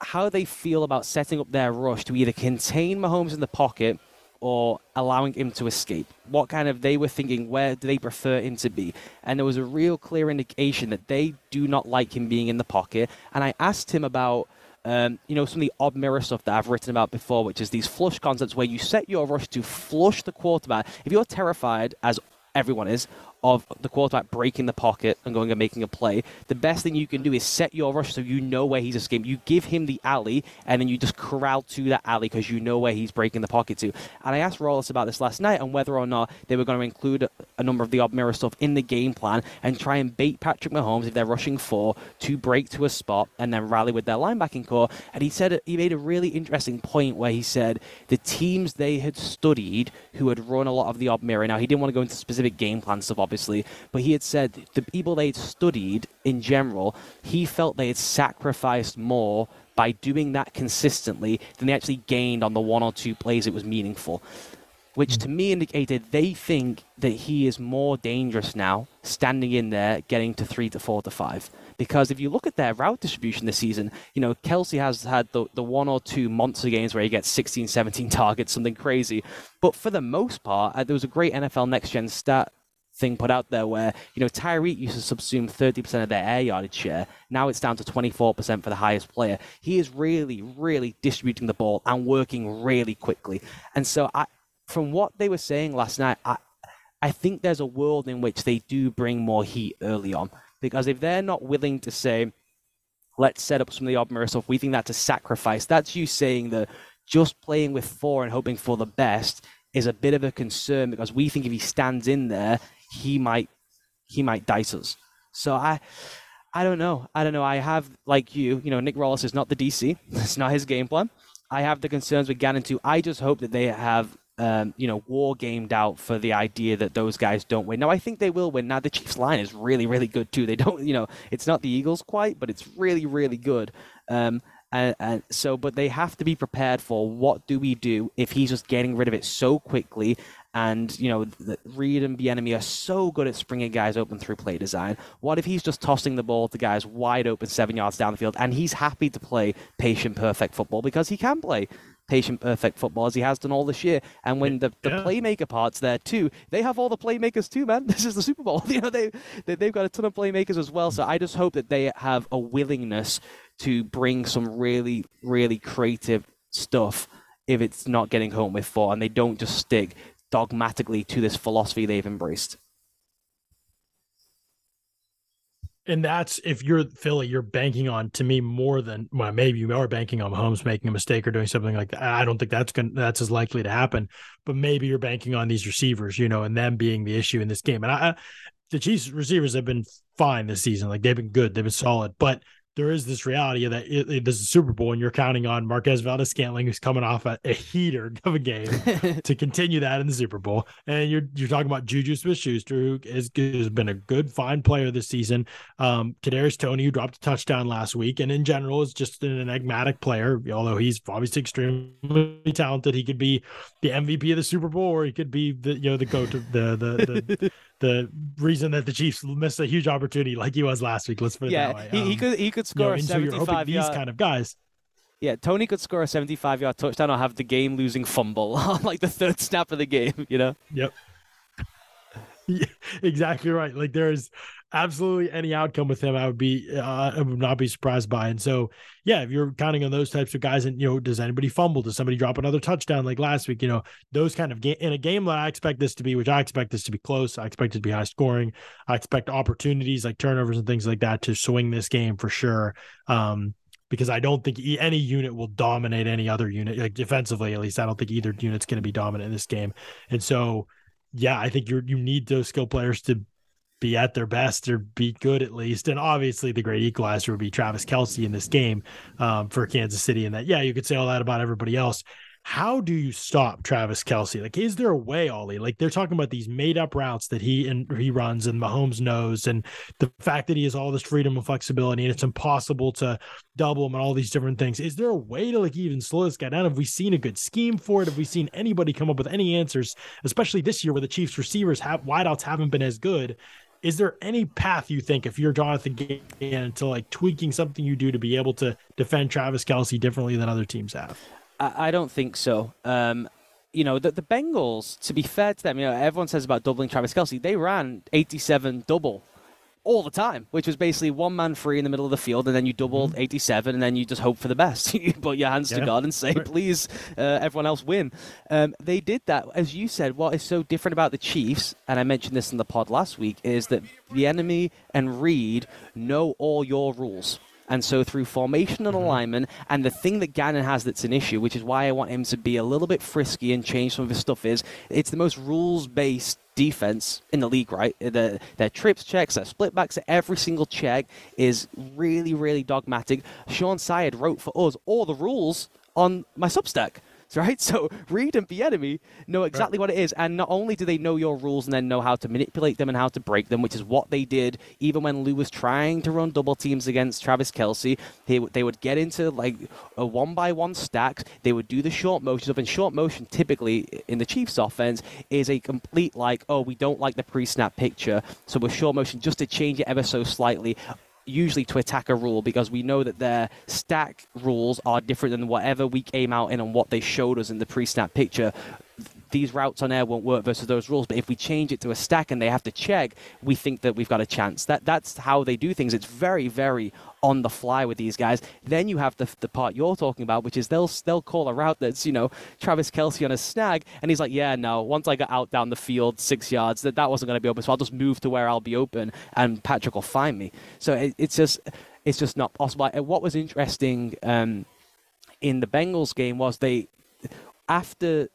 how they feel about setting up their rush to either contain Mahomes in the pocket or allowing him to escape. What kind of they were thinking, where do they prefer him to be? And there was a real clear indication that they do not like him being in the pocket. And I asked him about. Um, you know, some of the odd mirror stuff that I've written about before, which is these flush concepts where you set your rush to flush the quarterback. If you're terrified, as everyone is, of the quarterback breaking the pocket and going and making a play, the best thing you can do is set your rush so you know where he's escaping. You give him the alley, and then you just corral to that alley because you know where he's breaking the pocket to. And I asked Rallis about this last night and whether or not they were going to include a number of the odd mirror stuff in the game plan and try and bait Patrick Mahomes if they're rushing four to break to a spot and then rally with their linebacking corps. And he said he made a really interesting point where he said the teams they had studied who had run a lot of the odd mirror. Now he didn't want to go into specific game plan stuff, obviously, but he had said the people they'd studied in general, he felt they had sacrificed more by doing that consistently than they actually gained on the one or two plays it was meaningful. Which to me indicated they think that he is more dangerous now, standing in there, getting to three to four to five. Because if you look at their route distribution this season, you know, Kelce has had the, the one or two monster games where he gets 16, 17 targets, something crazy. But for the most part, uh, there was a great NFL Next Gen stat thing put out there where, you know, Tyreek used to subsume 30% of their air yardage share. Now it's down to 24% for the highest player. He is really, really distributing the ball and working really quickly. And so, I, from what they were saying last night, I, I think there's a world in which they do bring more heat early on. Because if they're not willing to say, let's set up some of the mirror stuff, we think that's a sacrifice. That's you saying that just playing with four and hoping for the best is a bit of a concern because we think if he stands in there, he might he might dice us. So I I don't know. I don't know. I have like you, you know, Nick Rallis is not the DC. It's not his game plan. I have the concerns with Gannon too. I just hope that they have um, you know, war gamed out for the idea that those guys don't win. Now, I think they will win. Now, the Chiefs line is really, really good too. They don't, you know, it's not the Eagles quite, but it's really, really good. Um, And, and so, but they have to be prepared for what do we do if he's just getting rid of it so quickly and you know Reid and Bieniemy are so good at springing guys open through play design. What if he's just tossing the ball to guys wide open seven yards down the field, and he's happy to play patient, perfect football because he can play patient, perfect football as he has done all this year. And when the, the yeah. playmaker part's there too, they have all the playmakers too, man. This is the Super Bowl. you know, they, they they've got a ton of playmakers as well. So I just hope that they have a willingness to bring some really, really creative stuff if it's not getting home with four, and they don't just stick dogmatically to this philosophy they've embraced. And that's if you're Philly, you're banking on to me more than well, maybe you are banking on Mahomes making a mistake or doing something like that. I don't think that's gonna that's as likely to happen. But maybe you're banking on these receivers, you know, and them being the issue in this game. And I, the Chiefs receivers have been fine this season. Like they've been good, they've been solid. But there is this reality that it, it, this is a Super Bowl and you're counting on Marquez Valdes-Scantling, who's coming off a, a heater of a game, to continue that in the Super Bowl. And you're you're talking about Juju Smith-Schuster, who has, has been a good, fine player this season. Um, Kadarius Toney, who dropped a touchdown last week, and in general is just an enigmatic player. Although he's obviously extremely talented, he could be the MVP of the Super Bowl, or he could be the you know the goat of the the the, the reason that the Chiefs missed a huge opportunity like he was last week. Let's put it yeah, that way. He, um, he could he could score you know, a 75 these yard. kind of guys. Yeah, Toney could score a 75 yard touchdown or have the game losing fumble on like the third snap of the game, you know? Yep. Yeah, exactly right. Like there's absolutely any outcome with him, I would be, uh, I would not be surprised by. And so, yeah, if you're counting on those types of guys, and you know, does anybody fumble? Does somebody drop another touchdown like last week? You know, those kind of in a game that I expect this to be, which I expect this to be close. I expect it to be high scoring. I expect opportunities like turnovers and things like that to swing this game for sure. Um, because I don't think any unit will dominate any other unit, like defensively at least. I don't think either unit's going to be dominant in this game, and so yeah, I think you you need those skill players to be at their best or be good at least. And obviously, the great equalizer would be Travis Kelce in this game um, for Kansas City. And that, yeah, you could say all that about everybody else. How do you stop Travis Kelce? Like, is there a way, Ollie? Like, they're talking about these made up routes that he and he runs and Mahomes knows, and the fact that he has all this freedom and flexibility, and it's impossible to double him and all these different things. Is there a way to like even slow this guy down? Have we seen a good scheme for it? Have we seen anybody come up with any answers, especially this year where the Chiefs receivers have wideouts haven't been as good? Is there any path you think if you're Jonathan Gannon to like tweaking something you do to be able to defend Travis Kelce differently than other teams have? I, don't think so. Um, you know, the, the Bengals, to be fair to them, you know, everyone says about doubling Travis Kelce. They ran 87 double all the time, which was basically one man free in the middle of the field, and then you doubled mm-hmm. 87, and then you just hope for the best. you put your hands yeah. to God and say, right. please, uh, everyone else win. Um, they did that. As you said, what is so different about the Chiefs, and I mentioned this in the pod last week, is that Bieniemy and Reid know all your rules. And so through formation and mm-hmm. alignment, and the thing that Gannon has that's an issue, which is why I want him to be a little bit frisky and change some of his stuff, is it's the most rules based defense in the league, right? The, their trips checks, their split backs, every single check is really, really dogmatic. Sean Syed wrote for us all the rules on my Substack right? So Reid and Bieniemy know exactly right. what it is, and not only do they know your rules and then know how to manipulate them and how to break them, which is what they did even when Lou was trying to run double teams against Travis Kelce. They, they would get into like a one by one stacks. They would do the short motions up, and short motion typically in the Chiefs' offense is a complete like, oh, we don't like the pre-snap picture, so with short motion just to change it ever so slightly usually to attack a rule because we know that their stack rules are different than whatever we came out in and what they showed us in the pre-snap picture these routes on air won't work versus those rules. But if we change it to a stack and they have to check, we think that we've got a chance. That that's how they do things. It's very very on the fly with these guys. Then you have the, the part you're talking about, which is they'll they'll call a route that's you know Travis Kelce on a snag, and he's like, yeah, no. Once I got out down the field six yards, that that wasn't going to be open, so I'll just move to where I'll be open, and Patrick will find me. So it, it's just it's just not possible. What was interesting um, in the Bengals game was they after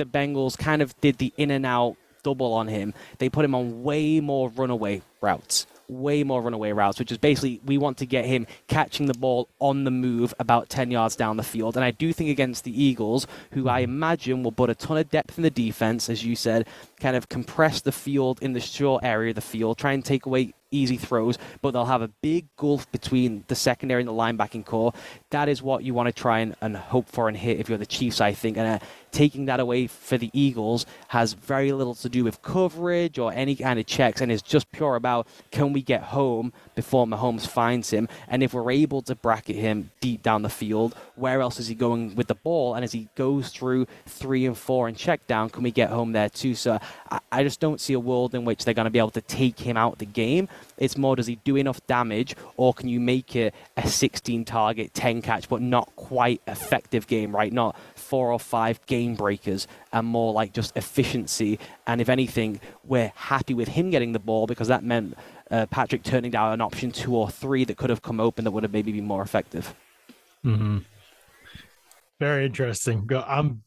the Bengals kind of did the in and out double on him, they put him on way more runaway routes way more runaway routes, which is basically we want to get him catching the ball on the move about 10 yards down the field. And I do think against the Eagles, who I imagine will put a ton of depth in the defense, as you said, kind of compress the field in the short area of the field, try and take away easy throws, but they'll have a big gulf between the secondary and the linebacking corps. That is what you want to try and, and hope for and hit if you're the Chiefs, I think. And uh, taking that away for the Eagles has very little to do with coverage or any kind of checks, and is just pure about can we get home before Mahomes finds him, and if we're able to bracket him deep down the field, where else is he going with the ball? And as he goes through three and four and check down, can we get home there too? So I, I just don't see a world in which they're going to be able to take him out the game. It's more does he do enough damage, or can you make it a 16 target, 10 catch, but not quite effective game, right? Not four or five game breakers and more like just efficiency. And if anything, we're happy with him getting the ball because that meant uh, Patrick turning down an option two or three that could have come open that would have maybe been more effective. Mm-hmm. Very interesting. I'm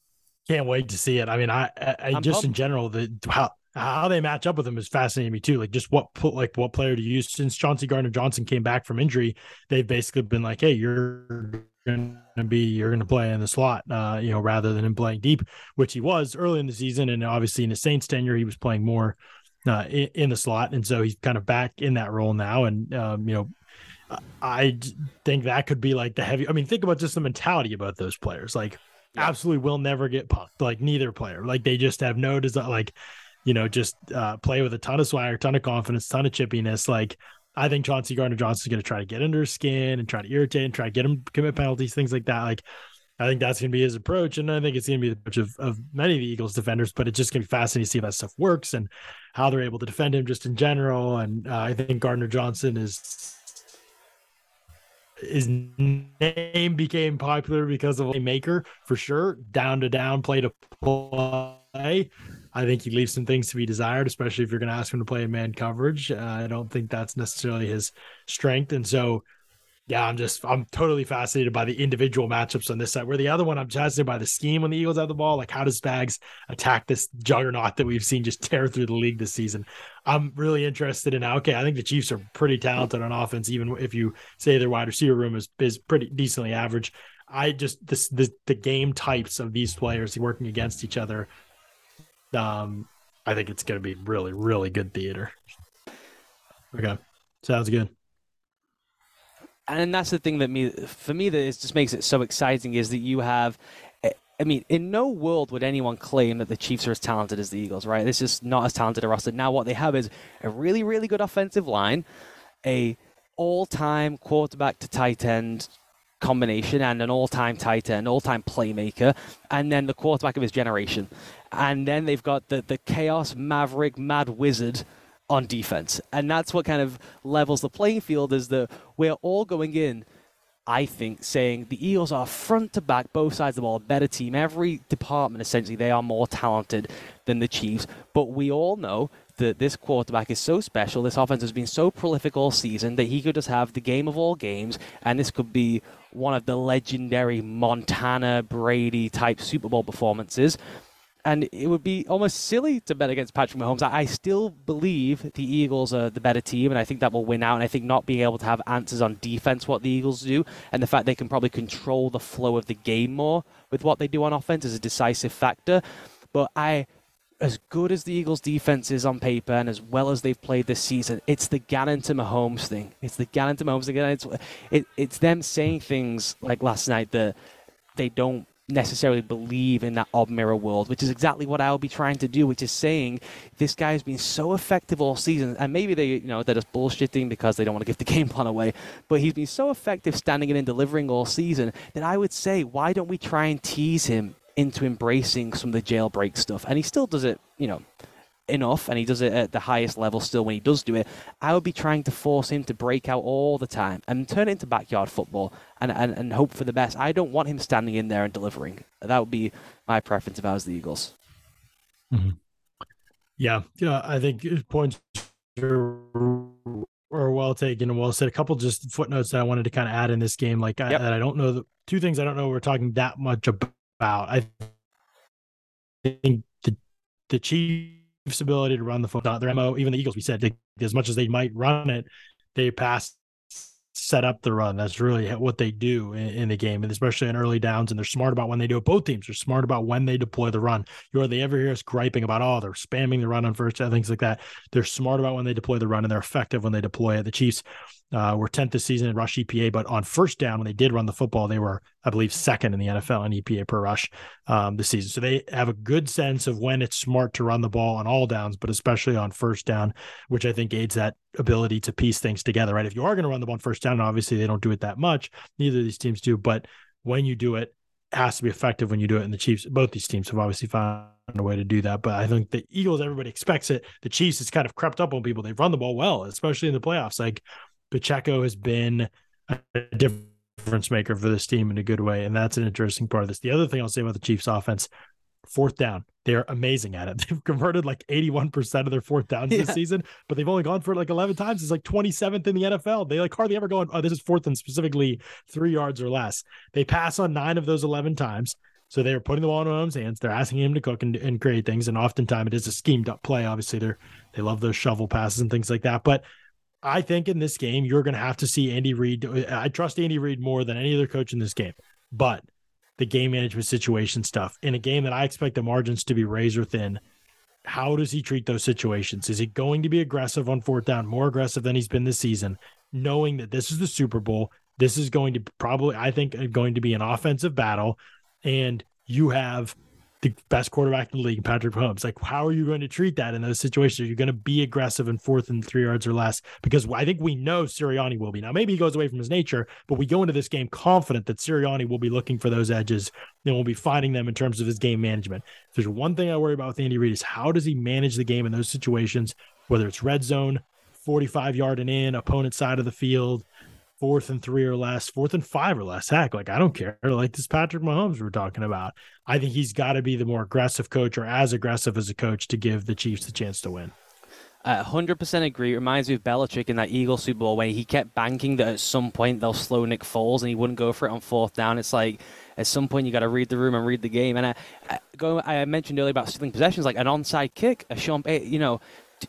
can't wait to see it. I mean, I, I, I just pumped. in general the how how they match up with him is fascinating me too. Like just what like what player to use since Chauncey Gardner Johnson came back from injury, they've basically been like, hey, you're going to be you're going to play in the slot, uh, you know, rather than him playing deep, which he was early in the season, and obviously in the Saints tenure he was playing more uh, in, in, the slot, and so he's kind of back in that role now, and um, you know. I think that could be like the heavy. I mean, think about just the mentality about those players. Like, yeah. absolutely will never get punked. Like, neither player. Like, they just have no desire. Like, you know, just uh, play with a ton of swagger, ton of confidence, ton of chippiness. Like, I think Chauncey Gardner Johnson is going to try to get under his skin and try to irritate and try to get him commit penalties, things like that. Like, I think that's going to be his approach. And I think it's going to be the approach of, of many of the Eagles defenders, but it's just going to be fascinating to see if that stuff works and how they're able to defend him just in general. And uh, I think Gardner Johnson is, his name became popular because of a maker for sure, down to down, play to play. I think he leaves some things to be desired, especially if you're going to ask him to play in man coverage. Uh, I don't think that's necessarily his strength. And so, yeah, I'm just, I'm totally fascinated by the individual matchups on this side. Where the other one, I'm fascinated by the scheme when the Eagles have the ball. Like, how does Spags attack this juggernaut that we've seen just tear through the league this season? I'm really interested in, okay, I think the Chiefs are pretty talented on offense, even if you say their wide receiver room is, is pretty decently average. I just this the, the game types of these players working against each other um, I think it's going to be really, really good theater. Okay, sounds good. And that's the thing that me, for me, that is just makes it so exciting is that you have. Eh, I mean, in no world would anyone claim that the Chiefs are as talented as the Eagles, right? This is not as talented a roster. Now, what they have is a really, really good offensive line, a all-time quarterback to tight end combination and an all-time tight end, all-time playmaker, and then the quarterback of his generation. And then they've got the, the chaos maverick mad wizard on defense. And that's what kind of levels the playing field is that we're all going in, I think, saying the Eagles are front to back, both sides of the ball, a better team. Every department, essentially, they are more talented than the Chiefs. But we all know that this quarterback is so special, this offense has been so prolific all season that he could just have the game of all games, and this could be one of the legendary Montana Brady type Super Bowl performances. And it would be almost silly to bet against Patrick Mahomes. I still believe the Eagles are the better team, and I think that will win out. And I think not being able to have answers on defense, what the Eagles do, and the fact they can probably control the flow of the game more with what they do on offense is a decisive factor. But I as good as the Eagles' defense is on paper and as well as they've played this season, it's the Gannon to Mahomes thing. It's the Gannon to Mahomes again. It's it, it's them saying things like last night that they don't necessarily believe in that odd mirror world, which is exactly what I'll be trying to do, which is saying this guy has been so effective all season, and maybe they, you know, they're just bullshitting because they don't want to give the game plan away, but he's been so effective standing in and delivering all season that I would say, why don't we try and tease him into embracing some of the jailbreak stuff. And he still does it, you know, enough, and he does it at the highest level still when he does do it. I would be trying to force him to break out all the time and turn it into backyard football and, and, and hope for the best. I don't want him standing in there and delivering. That would be my preference if I was the Eagles. Mm-hmm. Yeah, yeah, I think points are, are well taken and well said. A couple just footnotes that I wanted to kind of add in this game, like yep. I, I don't know the two things I don't know we're talking that much about about. I think the the Chiefs' ability to run the football, their mo, even the Eagles, we said they, as much as they might run it, they pass set up the run. That's really what they do in, in, the game, and especially in early downs. And they're smart about when they do it. Both teams are smart about when they deploy the run. You they ever hear us griping about, oh, they're spamming the run on first down, things like that. They're smart about when they deploy the run, and they're effective when they deploy it. The Chiefs uh, were 10th this season in rush EPA, but on first down, when they did run the football, they were, I believe, second in the NFL in EPA per rush um, this season. So they have a good sense of when it's smart to run the ball on all downs, but especially on first down, which I think aids that ability to piece things together, right? If you are going to run the ball on first down, obviously they don't do it that much. Neither of these teams do, but when you do it, it has to be effective when you do it. And the Chiefs, both these teams have obviously found a way to do that. But I think the Eagles, everybody expects it. The Chiefs has kind of crept up on people. They've run the ball well, especially in the playoffs. Like Pacheco has been a difference maker for this team in a good way. And that's an interesting part of this. The other thing I'll say about the Chiefs offense, fourth down, they're amazing at it. They've converted like 81% of their fourth downs yeah. this season, but they've only gone for it like 11 times. It's like 27th in the NFL. They like hardly ever go on, oh, this is fourth and specifically three yards or less. They pass on nine of those 11 times. So they're putting the ball in Mahomes' hands. They're asking him to cook and, and create things. And oftentimes it is a schemed up play. Obviously, they're they love those shovel passes and things like that. But I think in this game, you're going to have to see Andy Reid. I trust Andy Reid more than any other coach in this game, but the game management situation stuff in a game that I expect the margins to be razor thin. How does he treat those situations? Is he going to be aggressive on fourth down, more aggressive than he's been this season, knowing that this is the Super Bowl? This is going to probably, I think, going to be an offensive battle. And you have the best quarterback in the league, Patrick Mahomes. Like, how are you going to treat that in those situations? Are you going to be aggressive and fourth and three yards or less? Because I think we know Sirianni will be. Now, maybe he goes away from his nature, but we go into this game confident that Sirianni will be looking for those edges and will be finding them in terms of his game management. If there's one thing I worry about with Andy Reid is how does he manage the game in those situations, whether it's red zone, 45 yard and in, opponent side of the field, fourth and three or less, fourth and five or less. Heck, like I don't care. Like this Patrick Mahomes we're talking about. I think he's got to be the more aggressive coach or as aggressive as a coach to give the Chiefs the chance to win. Uh, 100% agree. It reminds me of Belichick in that Eagle Super Bowl where he kept banking that at some point they'll slow Nick Foles and he wouldn't go for it on fourth down. It's like at some point you got to read the room and read the game. And I, I, go, I mentioned earlier about stealing possessions, like an onside kick, a Sean, you know,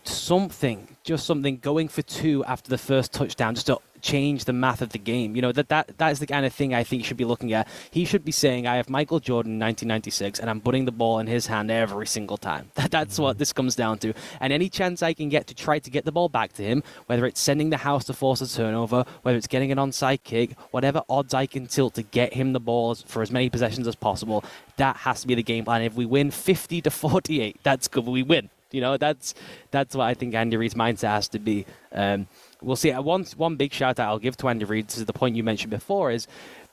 something, just something going for two after the first touchdown, just to change the math of the game. You know, that, that that is the kind of thing I think you should be looking at. He should be saying, I have Michael Jordan in 1996 and I'm putting the ball in his hand every single time. That's what this comes down to. And any chance I can get to try to get the ball back to him, whether it's sending the house to force a turnover, whether it's getting an onside kick, whatever odds I can tilt to get him the ball for as many possessions as possible, that has to be the game plan. If we win 50 to 48, that's good. We win. You know, that's that's what I think Andy Reid's mindset has to be. Um, we'll see. One one big shout out I'll give to Andy Reid to the point you mentioned before is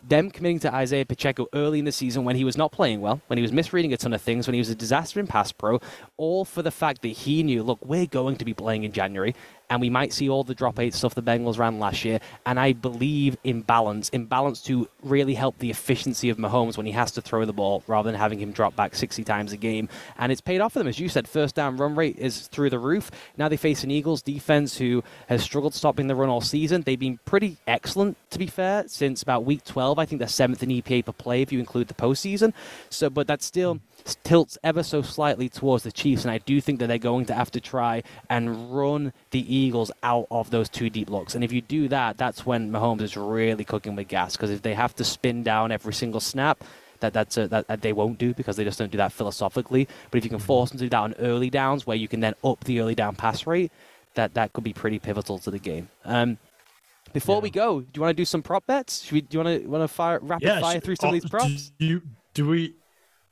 them committing to Isaiah Pacheco early in the season when he was not playing well, when he was misreading a ton of things, when he was a disaster in pass pro, all for the fact that he knew, look, we're going to be playing in January and we might see all the drop eight stuff the Bengals ran last year. And I believe in balance, in balance to really help the efficiency of Mahomes when he has to throw the ball rather than having him drop back 60 times a game. And it's paid off for them. As you said, first down run rate is through the roof. Now they face an Eagles defense who has struggled stopping the run all season. They've been pretty excellent, to be fair, since about week 12. I think they're seventh in EPA per play if you include the postseason. So, but that's still tilts ever so slightly towards the Chiefs, and I do think that they're going to have to try and run the Eagles out of those two deep looks. And if you do that, that's when Mahomes is really cooking with gas. Because if they have to spin down every single snap, that that's a, that, that, they won't do because they just don't do that philosophically. But if you can mm-hmm. force them to do that on early downs, where you can then up the early down pass rate, that that could be pretty pivotal to the game. Um, before yeah. we go, do you want to do some prop bets? Should we? Do you want to want to fire rapid yeah, fire through some of these props? Do you do we?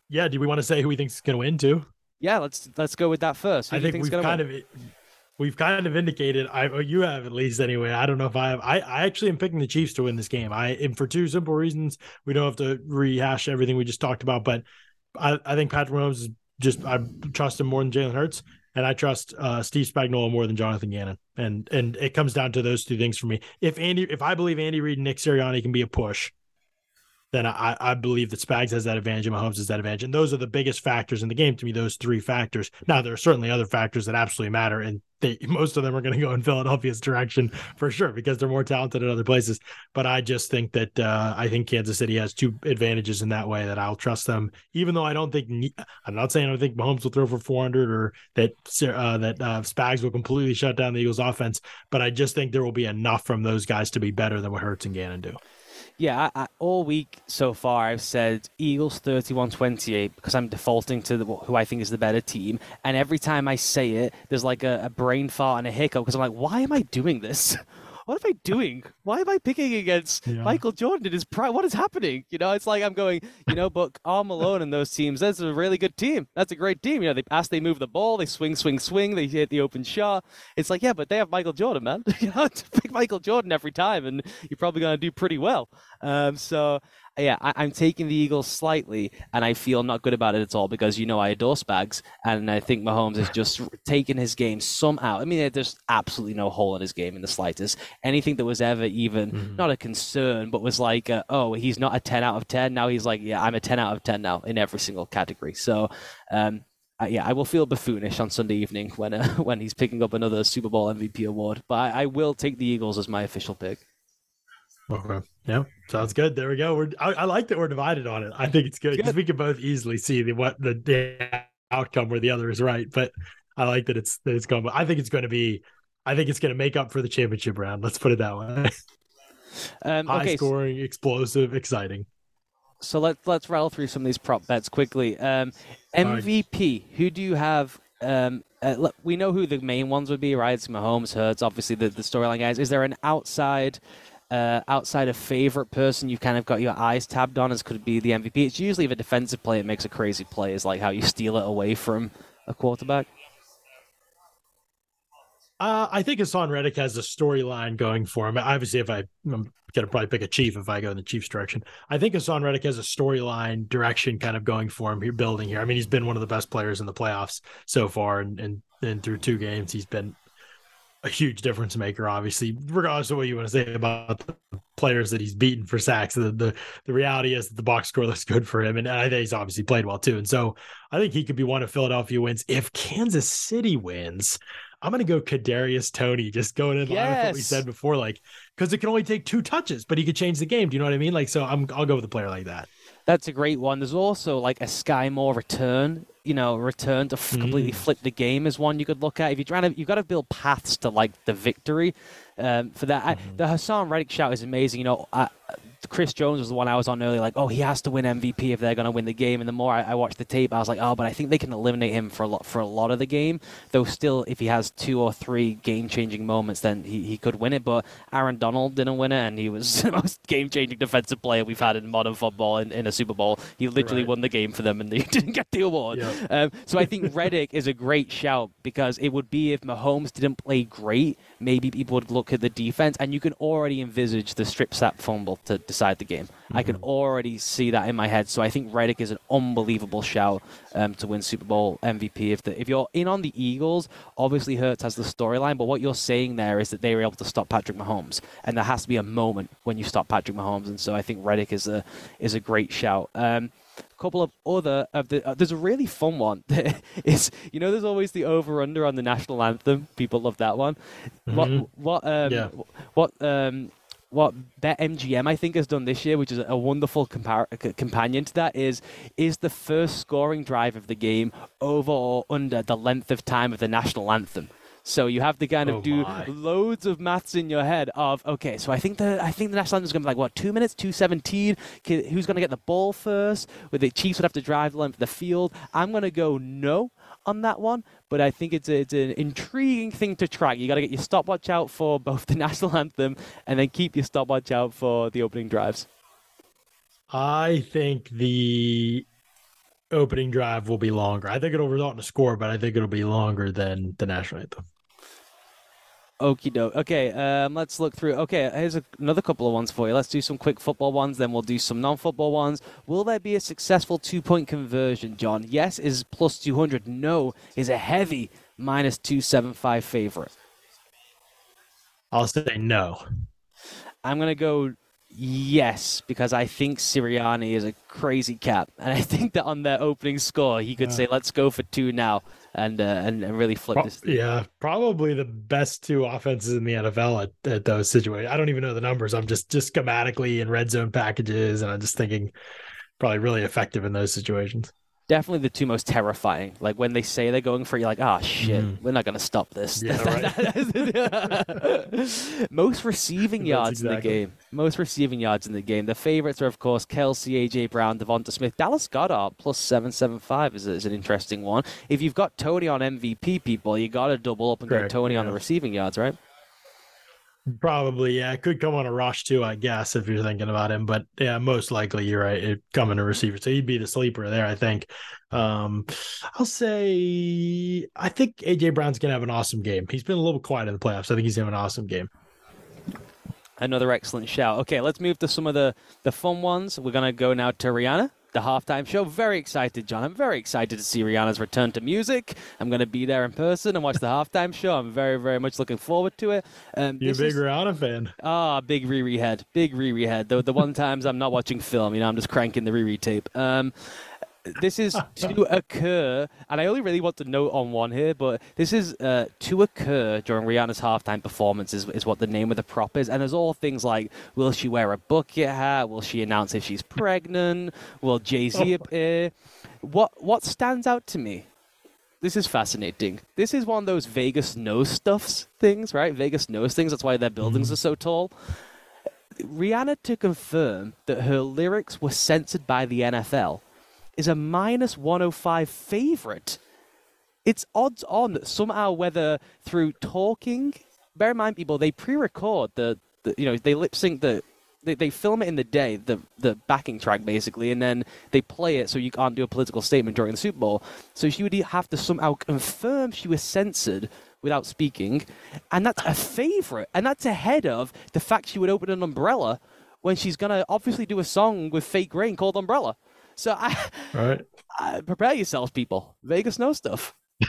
Yeah, do we want to say who we think's is going to win too? Yeah, let's let's go with that first. Who I think we've kind win? of we've kind of indicated. I you have at least anyway. I don't know if I have. I I actually am picking the Chiefs to win this game. I and for two simple reasons. We don't have to rehash everything we just talked about, but I I think Patrick Mahomes is just I trust him more than Jalen Hurts, and I trust uh, Steve Spagnuolo more than Jonathan Gannon. And and it comes down to those two things for me. If Andy, if I believe Andy Reid and Nick Sirianni can be a push, then I, I believe that Spags has that advantage and Mahomes has that advantage. And those are the biggest factors in the game to me, those three factors. Now, there are certainly other factors that absolutely matter. And they, most of them are going to go in Philadelphia's direction for sure because they're more talented in other places. But I just think that uh, I think Kansas City has two advantages in that way that I'll trust them, even though I don't think, I'm not saying I don't think Mahomes will throw for 400 or that, uh, that uh, Spags will completely shut down the Eagles offense. But I just think there will be enough from those guys to be better than what Hurts and Gannon do. Yeah, I, I, all week so far I've said Eagles 31-28 because I'm defaulting to the, who I think is the better team. And every time I say it, there's like a, a brain fart and a hiccup because I'm like, why am I doing this? what am I doing? Why am I picking against yeah. Michael Jordan in his prime? What is happening? You know, it's like I'm going, you know, but Karl Malone and those teams, that's a really good team. That's a great team. You know, they pass, they move the ball, they swing, swing, swing, they hit the open shot. It's like, yeah, but they have Michael Jordan, man. you know, pick Michael Jordan every time, and you're probably going to do pretty well. Um, so yeah, I, am taking the Eagles slightly, and I feel not good about it at all because you know I adore Spags, and I think Mahomes has just taken his game somehow. I mean, there's absolutely no hole in his game in the slightest. Anything that was ever even mm-hmm. not a concern, but was like, uh, oh, he's not a 10 out of 10. Now he's like, yeah, I'm a 10 out of 10 now in every single category. So, um, uh, yeah, I will feel buffoonish on Sunday evening when uh, when he's picking up another Super Bowl MVP award. But I, I will take the Eagles as my official pick. Okay. Yeah, sounds good. There we go. We're I, I like that we're divided on it. I think it's good because we can both easily see the what the, the outcome where the other is right. But I like that it's that it's going. I think it's going to be. I think it's going to make up for the championship round. Let's put it that way. Um, High okay, scoring, explosive, exciting. So let's let's rattle through some of these prop bets quickly. Um, MVP. Right. Who do you have? Um, uh, we know who the main ones would be, right? It's Mahomes, Hurts, obviously the, the storyline guys. Is there an outside uh, outside of favorite person you've kind of got your eyes tabbed on as could be the MVP. It's usually if a defensive player makes a crazy play, is like how you steal it away from a quarterback. Uh, I think Haason Reddick has a storyline going for him. Obviously, if I, I'm going to probably pick a Chief if I go in the Chiefs direction. I think Haason Reddick has a storyline direction kind of going for him. Here, building here. I mean, he's been one of the best players in the playoffs so far, and and, and through two games, he's been a huge difference maker, obviously, regardless of what you want to say about the players that he's beaten for sacks. The the, the reality is that the box score looks good for him. And, I think he's obviously played well too. And so I think he could be one of Philadelphia wins. If Kansas City wins, I'm gonna go Kadarius Toney, just going in yes. line with what we said before, like because it can only take two touches, but he could change the game. Do you know what I mean? Like, so I'm I'll go with a player like that. That's a great one. There's also like a Sky Moore return you know, return to f- completely mm. flip the game is one you could look at. If you're trying to, you've got to build paths to like the victory. Um, for that, mm-hmm. I, the Haason Reddick shout is amazing. You know, I, Chris Jones was the one I was on earlier, like, oh, he has to win MVP if they're going to win the game. And the more I, I, watched the tape, I was like, oh, but I think they can eliminate him for a lot for a lot of the game. Though still, if he has two or three game-changing moments, then he, he could win it. But Aaron Donald didn't win it, and he was the most game-changing defensive player we've had in modern football in, in a Super Bowl. He literally right. won the game for them, and they didn't get the award. Um, so I think Reddick is a great shout because it would be if Mahomes didn't play great, maybe people would look at the defense, and you can already envisage the strip sack fumble to decide the game. Mm-hmm. I can mm-hmm. already see that in my head. So I think Reddick is an unbelievable shout um, to win Super Bowl MVP. If the, if you're in on the Eagles, obviously Hurts has the storyline, but what you're saying there is that they were able to stop Patrick Mahomes, and there has to be a moment when you stop Patrick Mahomes, and so I think Reddick is a is a great shout. Um, couple of other of the uh, there's a really fun one is you know there's always the over under on the national anthem people love that one mm-hmm. what what um yeah. what um what BetMGM I think has done this year, which is a wonderful compar- companion to that, is is the first scoring drive of the game over or under the length of time of the national anthem. So you have to kind of oh do my. loads of maths in your head of okay. So I think the I think the national anthem is going to be like what two minutes, two seventeen. Who's going to get the ball first? Where the Chiefs would have to drive the length of the field. I'm going to go no on that one, but I think it's a, it's an intriguing thing to track. You got to get your stopwatch out for both the national anthem and then keep your stopwatch out for the opening drives. I think the opening drive will be longer. I think it'll result in a score, but I think it'll be longer than the national anthem. Okie doke. Okay, um, let's look through. Okay, here's a, another couple of ones for you. Let's do some quick football ones, then we'll do some non football ones. Will there be a successful two point conversion, Jon? Yes is plus 200. No is a heavy minus 275 favorite. I'll say no. I'm going to go Yes, because I think Sirianni is a crazy cap, and I think that on their opening score, he could Yeah. say, "Let's go for two now," and uh, and, and really flip Pro- this. yeah, probably the best two offenses in the NFL at, at those situations. I don't even know the numbers. I'm just just schematically in red zone packages, and I'm just thinking probably really effective in those situations. Definitely the two most terrifying. Like when they say they're going for, it, you're like, "Ah, shit, Mhm. we're not gonna stop this." Yeah, most receiving yards in the game. Most receiving yards in the game. The favorites are, of course, Kelce, AJ Brown, Devonta Smith, Dallas Goedert plus seven seven five is, is an interesting one. If you've got Toney on MVP, people, you got to double up and Correct, Toney on the receiving yards, right? Probably, yeah. It could come on a rush too, I guess, if you're thinking about him. But yeah, most likely you're right. It in a receiver. So he'd be the sleeper there, I think. Um, I'll say I think AJ Brown's gonna have an awesome game. He's been a little quiet in the playoffs. I think he's gonna have an awesome game. Another excellent shout. Okay, let's move to some of the, the fun ones. We're to go now to Rihanna, the halftime show. Very excited, Jon. I'm very excited to see Rihanna's return to music. I'm going to be there in person and watch the halftime show. I'm very, very much looking forward to it. Um, You a big is- Rihanna fan? Ah, big Riri head. Big Riri head. The, the one times I'm not watching film, you know, I'm just cranking the Riri tape. Um, this is to occur, and I only really want to note on one here, but this is uh, to occur during Rihanna's halftime performance, is, is what the name of the prop is. And there's all things like will she wear a bucket hat? Will she announce if she's pregnant? Will Jay Z Oh. appear? What, what stands out to me this is fascinating. This is one of those Vegas knows stuffs things, right? Vegas knows things. That's why their buildings are so tall. Rihanna to confirm that her lyrics were censored by the NFL is a minus 105 favorite. It's odds on that somehow, whether through talking, bear in mind, people, they pre record the, the, you know, they lip sync the, they, they film it in the day, the the backing track basically, and then they play it so you can't do a political statement during the Super Bowl. So she would have to somehow confirm she was censored without speaking, and that's a favorite, and that's ahead of the fact she would open an umbrella when she's gonna obviously do a song with fake rain called Umbrella. So I, Right. I prepare yourselves, people. Vegas knows stuff.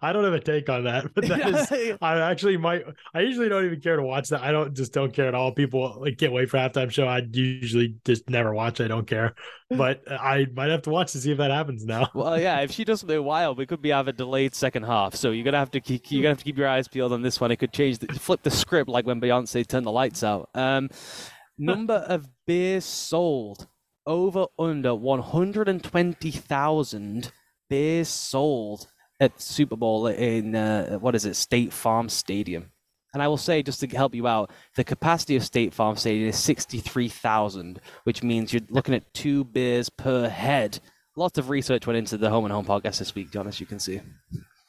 I don't have a take on that, but that is I actually might. I usually don't even care to watch that. I don't just don't care at all. People like can't wait for halftime show. I usually just never watch. I don't care, but I might have to watch to see if that happens now. Well, yeah, if she does something wild, we could be have a delayed second half. So you're gonna have to keep you're gonna have to keep your eyes peeled on this one. It could change, the, flip the script like when Beyonce turned the lights out. Um, number of beers sold over under 120,000 beers sold at Super Bowl in uh, what is it, State Farm Stadium. And I will say, just to help you out, the capacity of State Farm Stadium is 63,000, which means you're looking at two beers per head. Lots of research went into the Home and Home podcast this week, Jon, as you can see.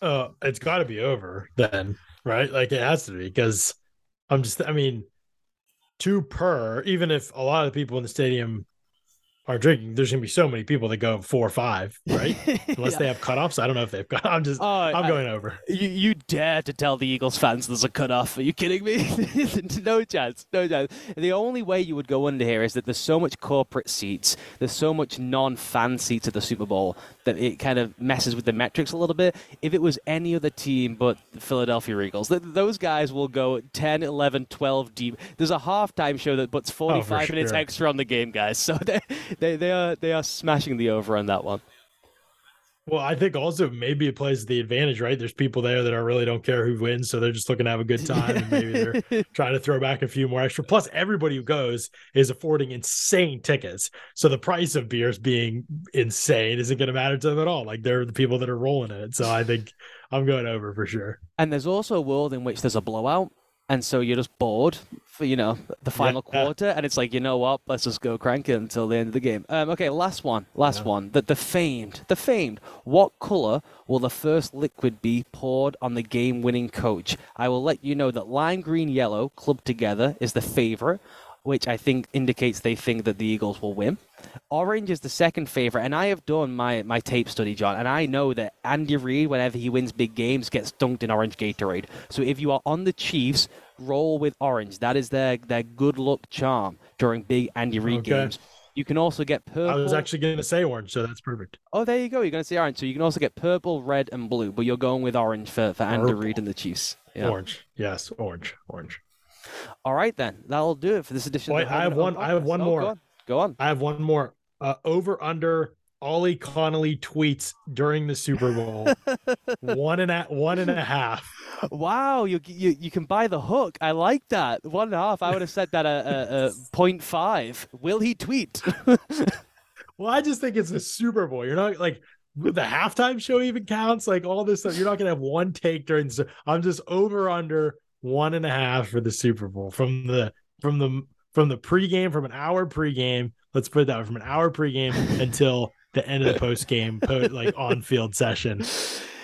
Uh, it's got to be over then, right? Like it has to be because I'm just. I mean, two per. Even if a lot of people in the stadium are drinking, there's gonna be so many people that go four or five, right? Unless they have cutoffs. I don't know if they've got. I'm just. Oh, I'm I- going over. You, you dare to tell the Eagles fans there's a cutoff? Are you kidding me? no chance. No chance. The only way you would go under here is that there's so much corporate seats, there's so much non-fan seats at the Super Bowl that it kind of messes with the metrics a little bit. If it was any other team but the Philadelphia Eagles, th- those guys will go 10, 11, 12 deep. There's a halftime show that puts 45 minutes sure. extra on the game, guys. So they, they, they are they are smashing the over on that one. Well, I think also maybe it plays the advantage, right? There's people there that are really don't care who wins, so they're just looking to have a good time, and maybe they're trying to throw back a few more extra. Plus, everybody who goes is affording insane tickets, so the price of beers being insane isn't going to matter to them at all. Like they're the people that are rolling in it. So I think I'm going over for sure. And there's also a world in which there's a blowout, and so you're just bored for you know the final Yeah. quarter, and it's like you know what, let's just go crank it until the end of the game. Um, okay, last one, last Yeah. one. The the famed, the famed. What color will the first liquid be poured on the game-winning coach? I will let you know that lime green yellow clubbed together is the favorite. Which I think indicates they think that the Eagles will win. Orange is the second favorite, and I have done my, my tape study, Jon, and I know that Andy Reid, whenever he wins big games, gets dunked in orange Gatorade. So if you are on the Chiefs, roll with orange. That is their their good luck charm during big Andy Reid Okay. games. You can also get purple. I was actually going to say orange, so that's perfect. Oh, there you go. You're going to see orange. So you can also get purple, red, and blue, but you're going with orange for, for Andy. Reid and the Chiefs. Yeah. Orange, yes, orange, orange. All right, then that'll do it for this edition. Wait, I have one. I have one oh, more. Go on. go on. I have one more. Uh, over under Ollie Connolly tweets during the Super Bowl. one and a one and a half. Wow, you you you can buy the hook. I like that. One and a half. I would have said that a, a, a point five. Will he tweet? well, I just think it's the Super Bowl. You're not like the halftime show even counts. Like all this stuff. You're not gonna have one take during. I'm just over under one and a half for the Super Bowl from the from the from the pregame from an hour pregame. Let's put it that way from an hour pregame until the end of the post game, like on field session.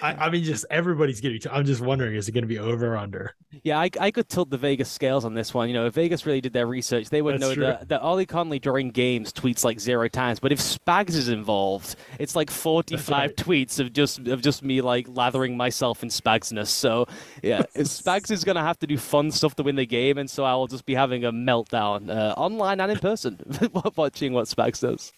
I, I, mean, just everybody's getting. To, I'm just wondering, is it going to be over or under? Yeah, I, I could tilt the Vegas scales on this one. You know, if Vegas really did their research, they would That's know that, that Ollie Connolly during games tweets like zero times. But if Spags is involved, it's like 45 right. tweets of just of just me like lathering myself in Spagsness. So yeah, Spags is going to have to do fun stuff to win the game, and so I will just be having a meltdown uh, online and in person watching what Spags does.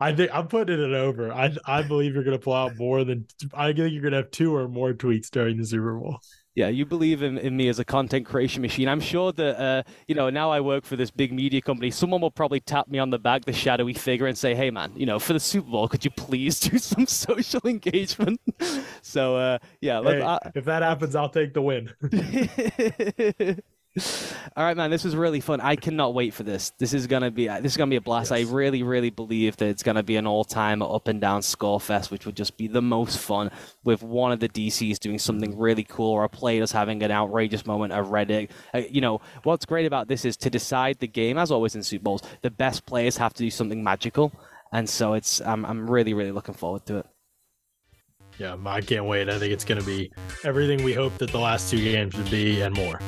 I think I'm putting it over. I I believe you're going to pull out more than I think you're going to have two or more tweets during the Super Bowl. Yeah, you believe in, in me as a content creation machine. I'm sure that uh, you know now I work for this big media company. Someone will probably tap me on the back, the shadowy figure, and say, "Hey, man, you know, for the Super Bowl, could you please do some social engagement?" so uh, yeah, hey, I, if that happens, I'll take the win. All right, man. This was really fun. I cannot wait for this. This is gonna be this is gonna be a blast. Yes. I really, really believe that it's gonna be an all-time up and down score fest, which would just be the most fun. With one of the DCs doing something really cool, or a player just having an outrageous moment, a Reddick. Uh, you know what's great about this is to decide the game, as always in Super Bowls, the best players have to do something magical, and so it's I'm I'm really, really looking forward to it. Yeah, I can't wait. I think it's going to be everything we hoped that the last two games would be and more.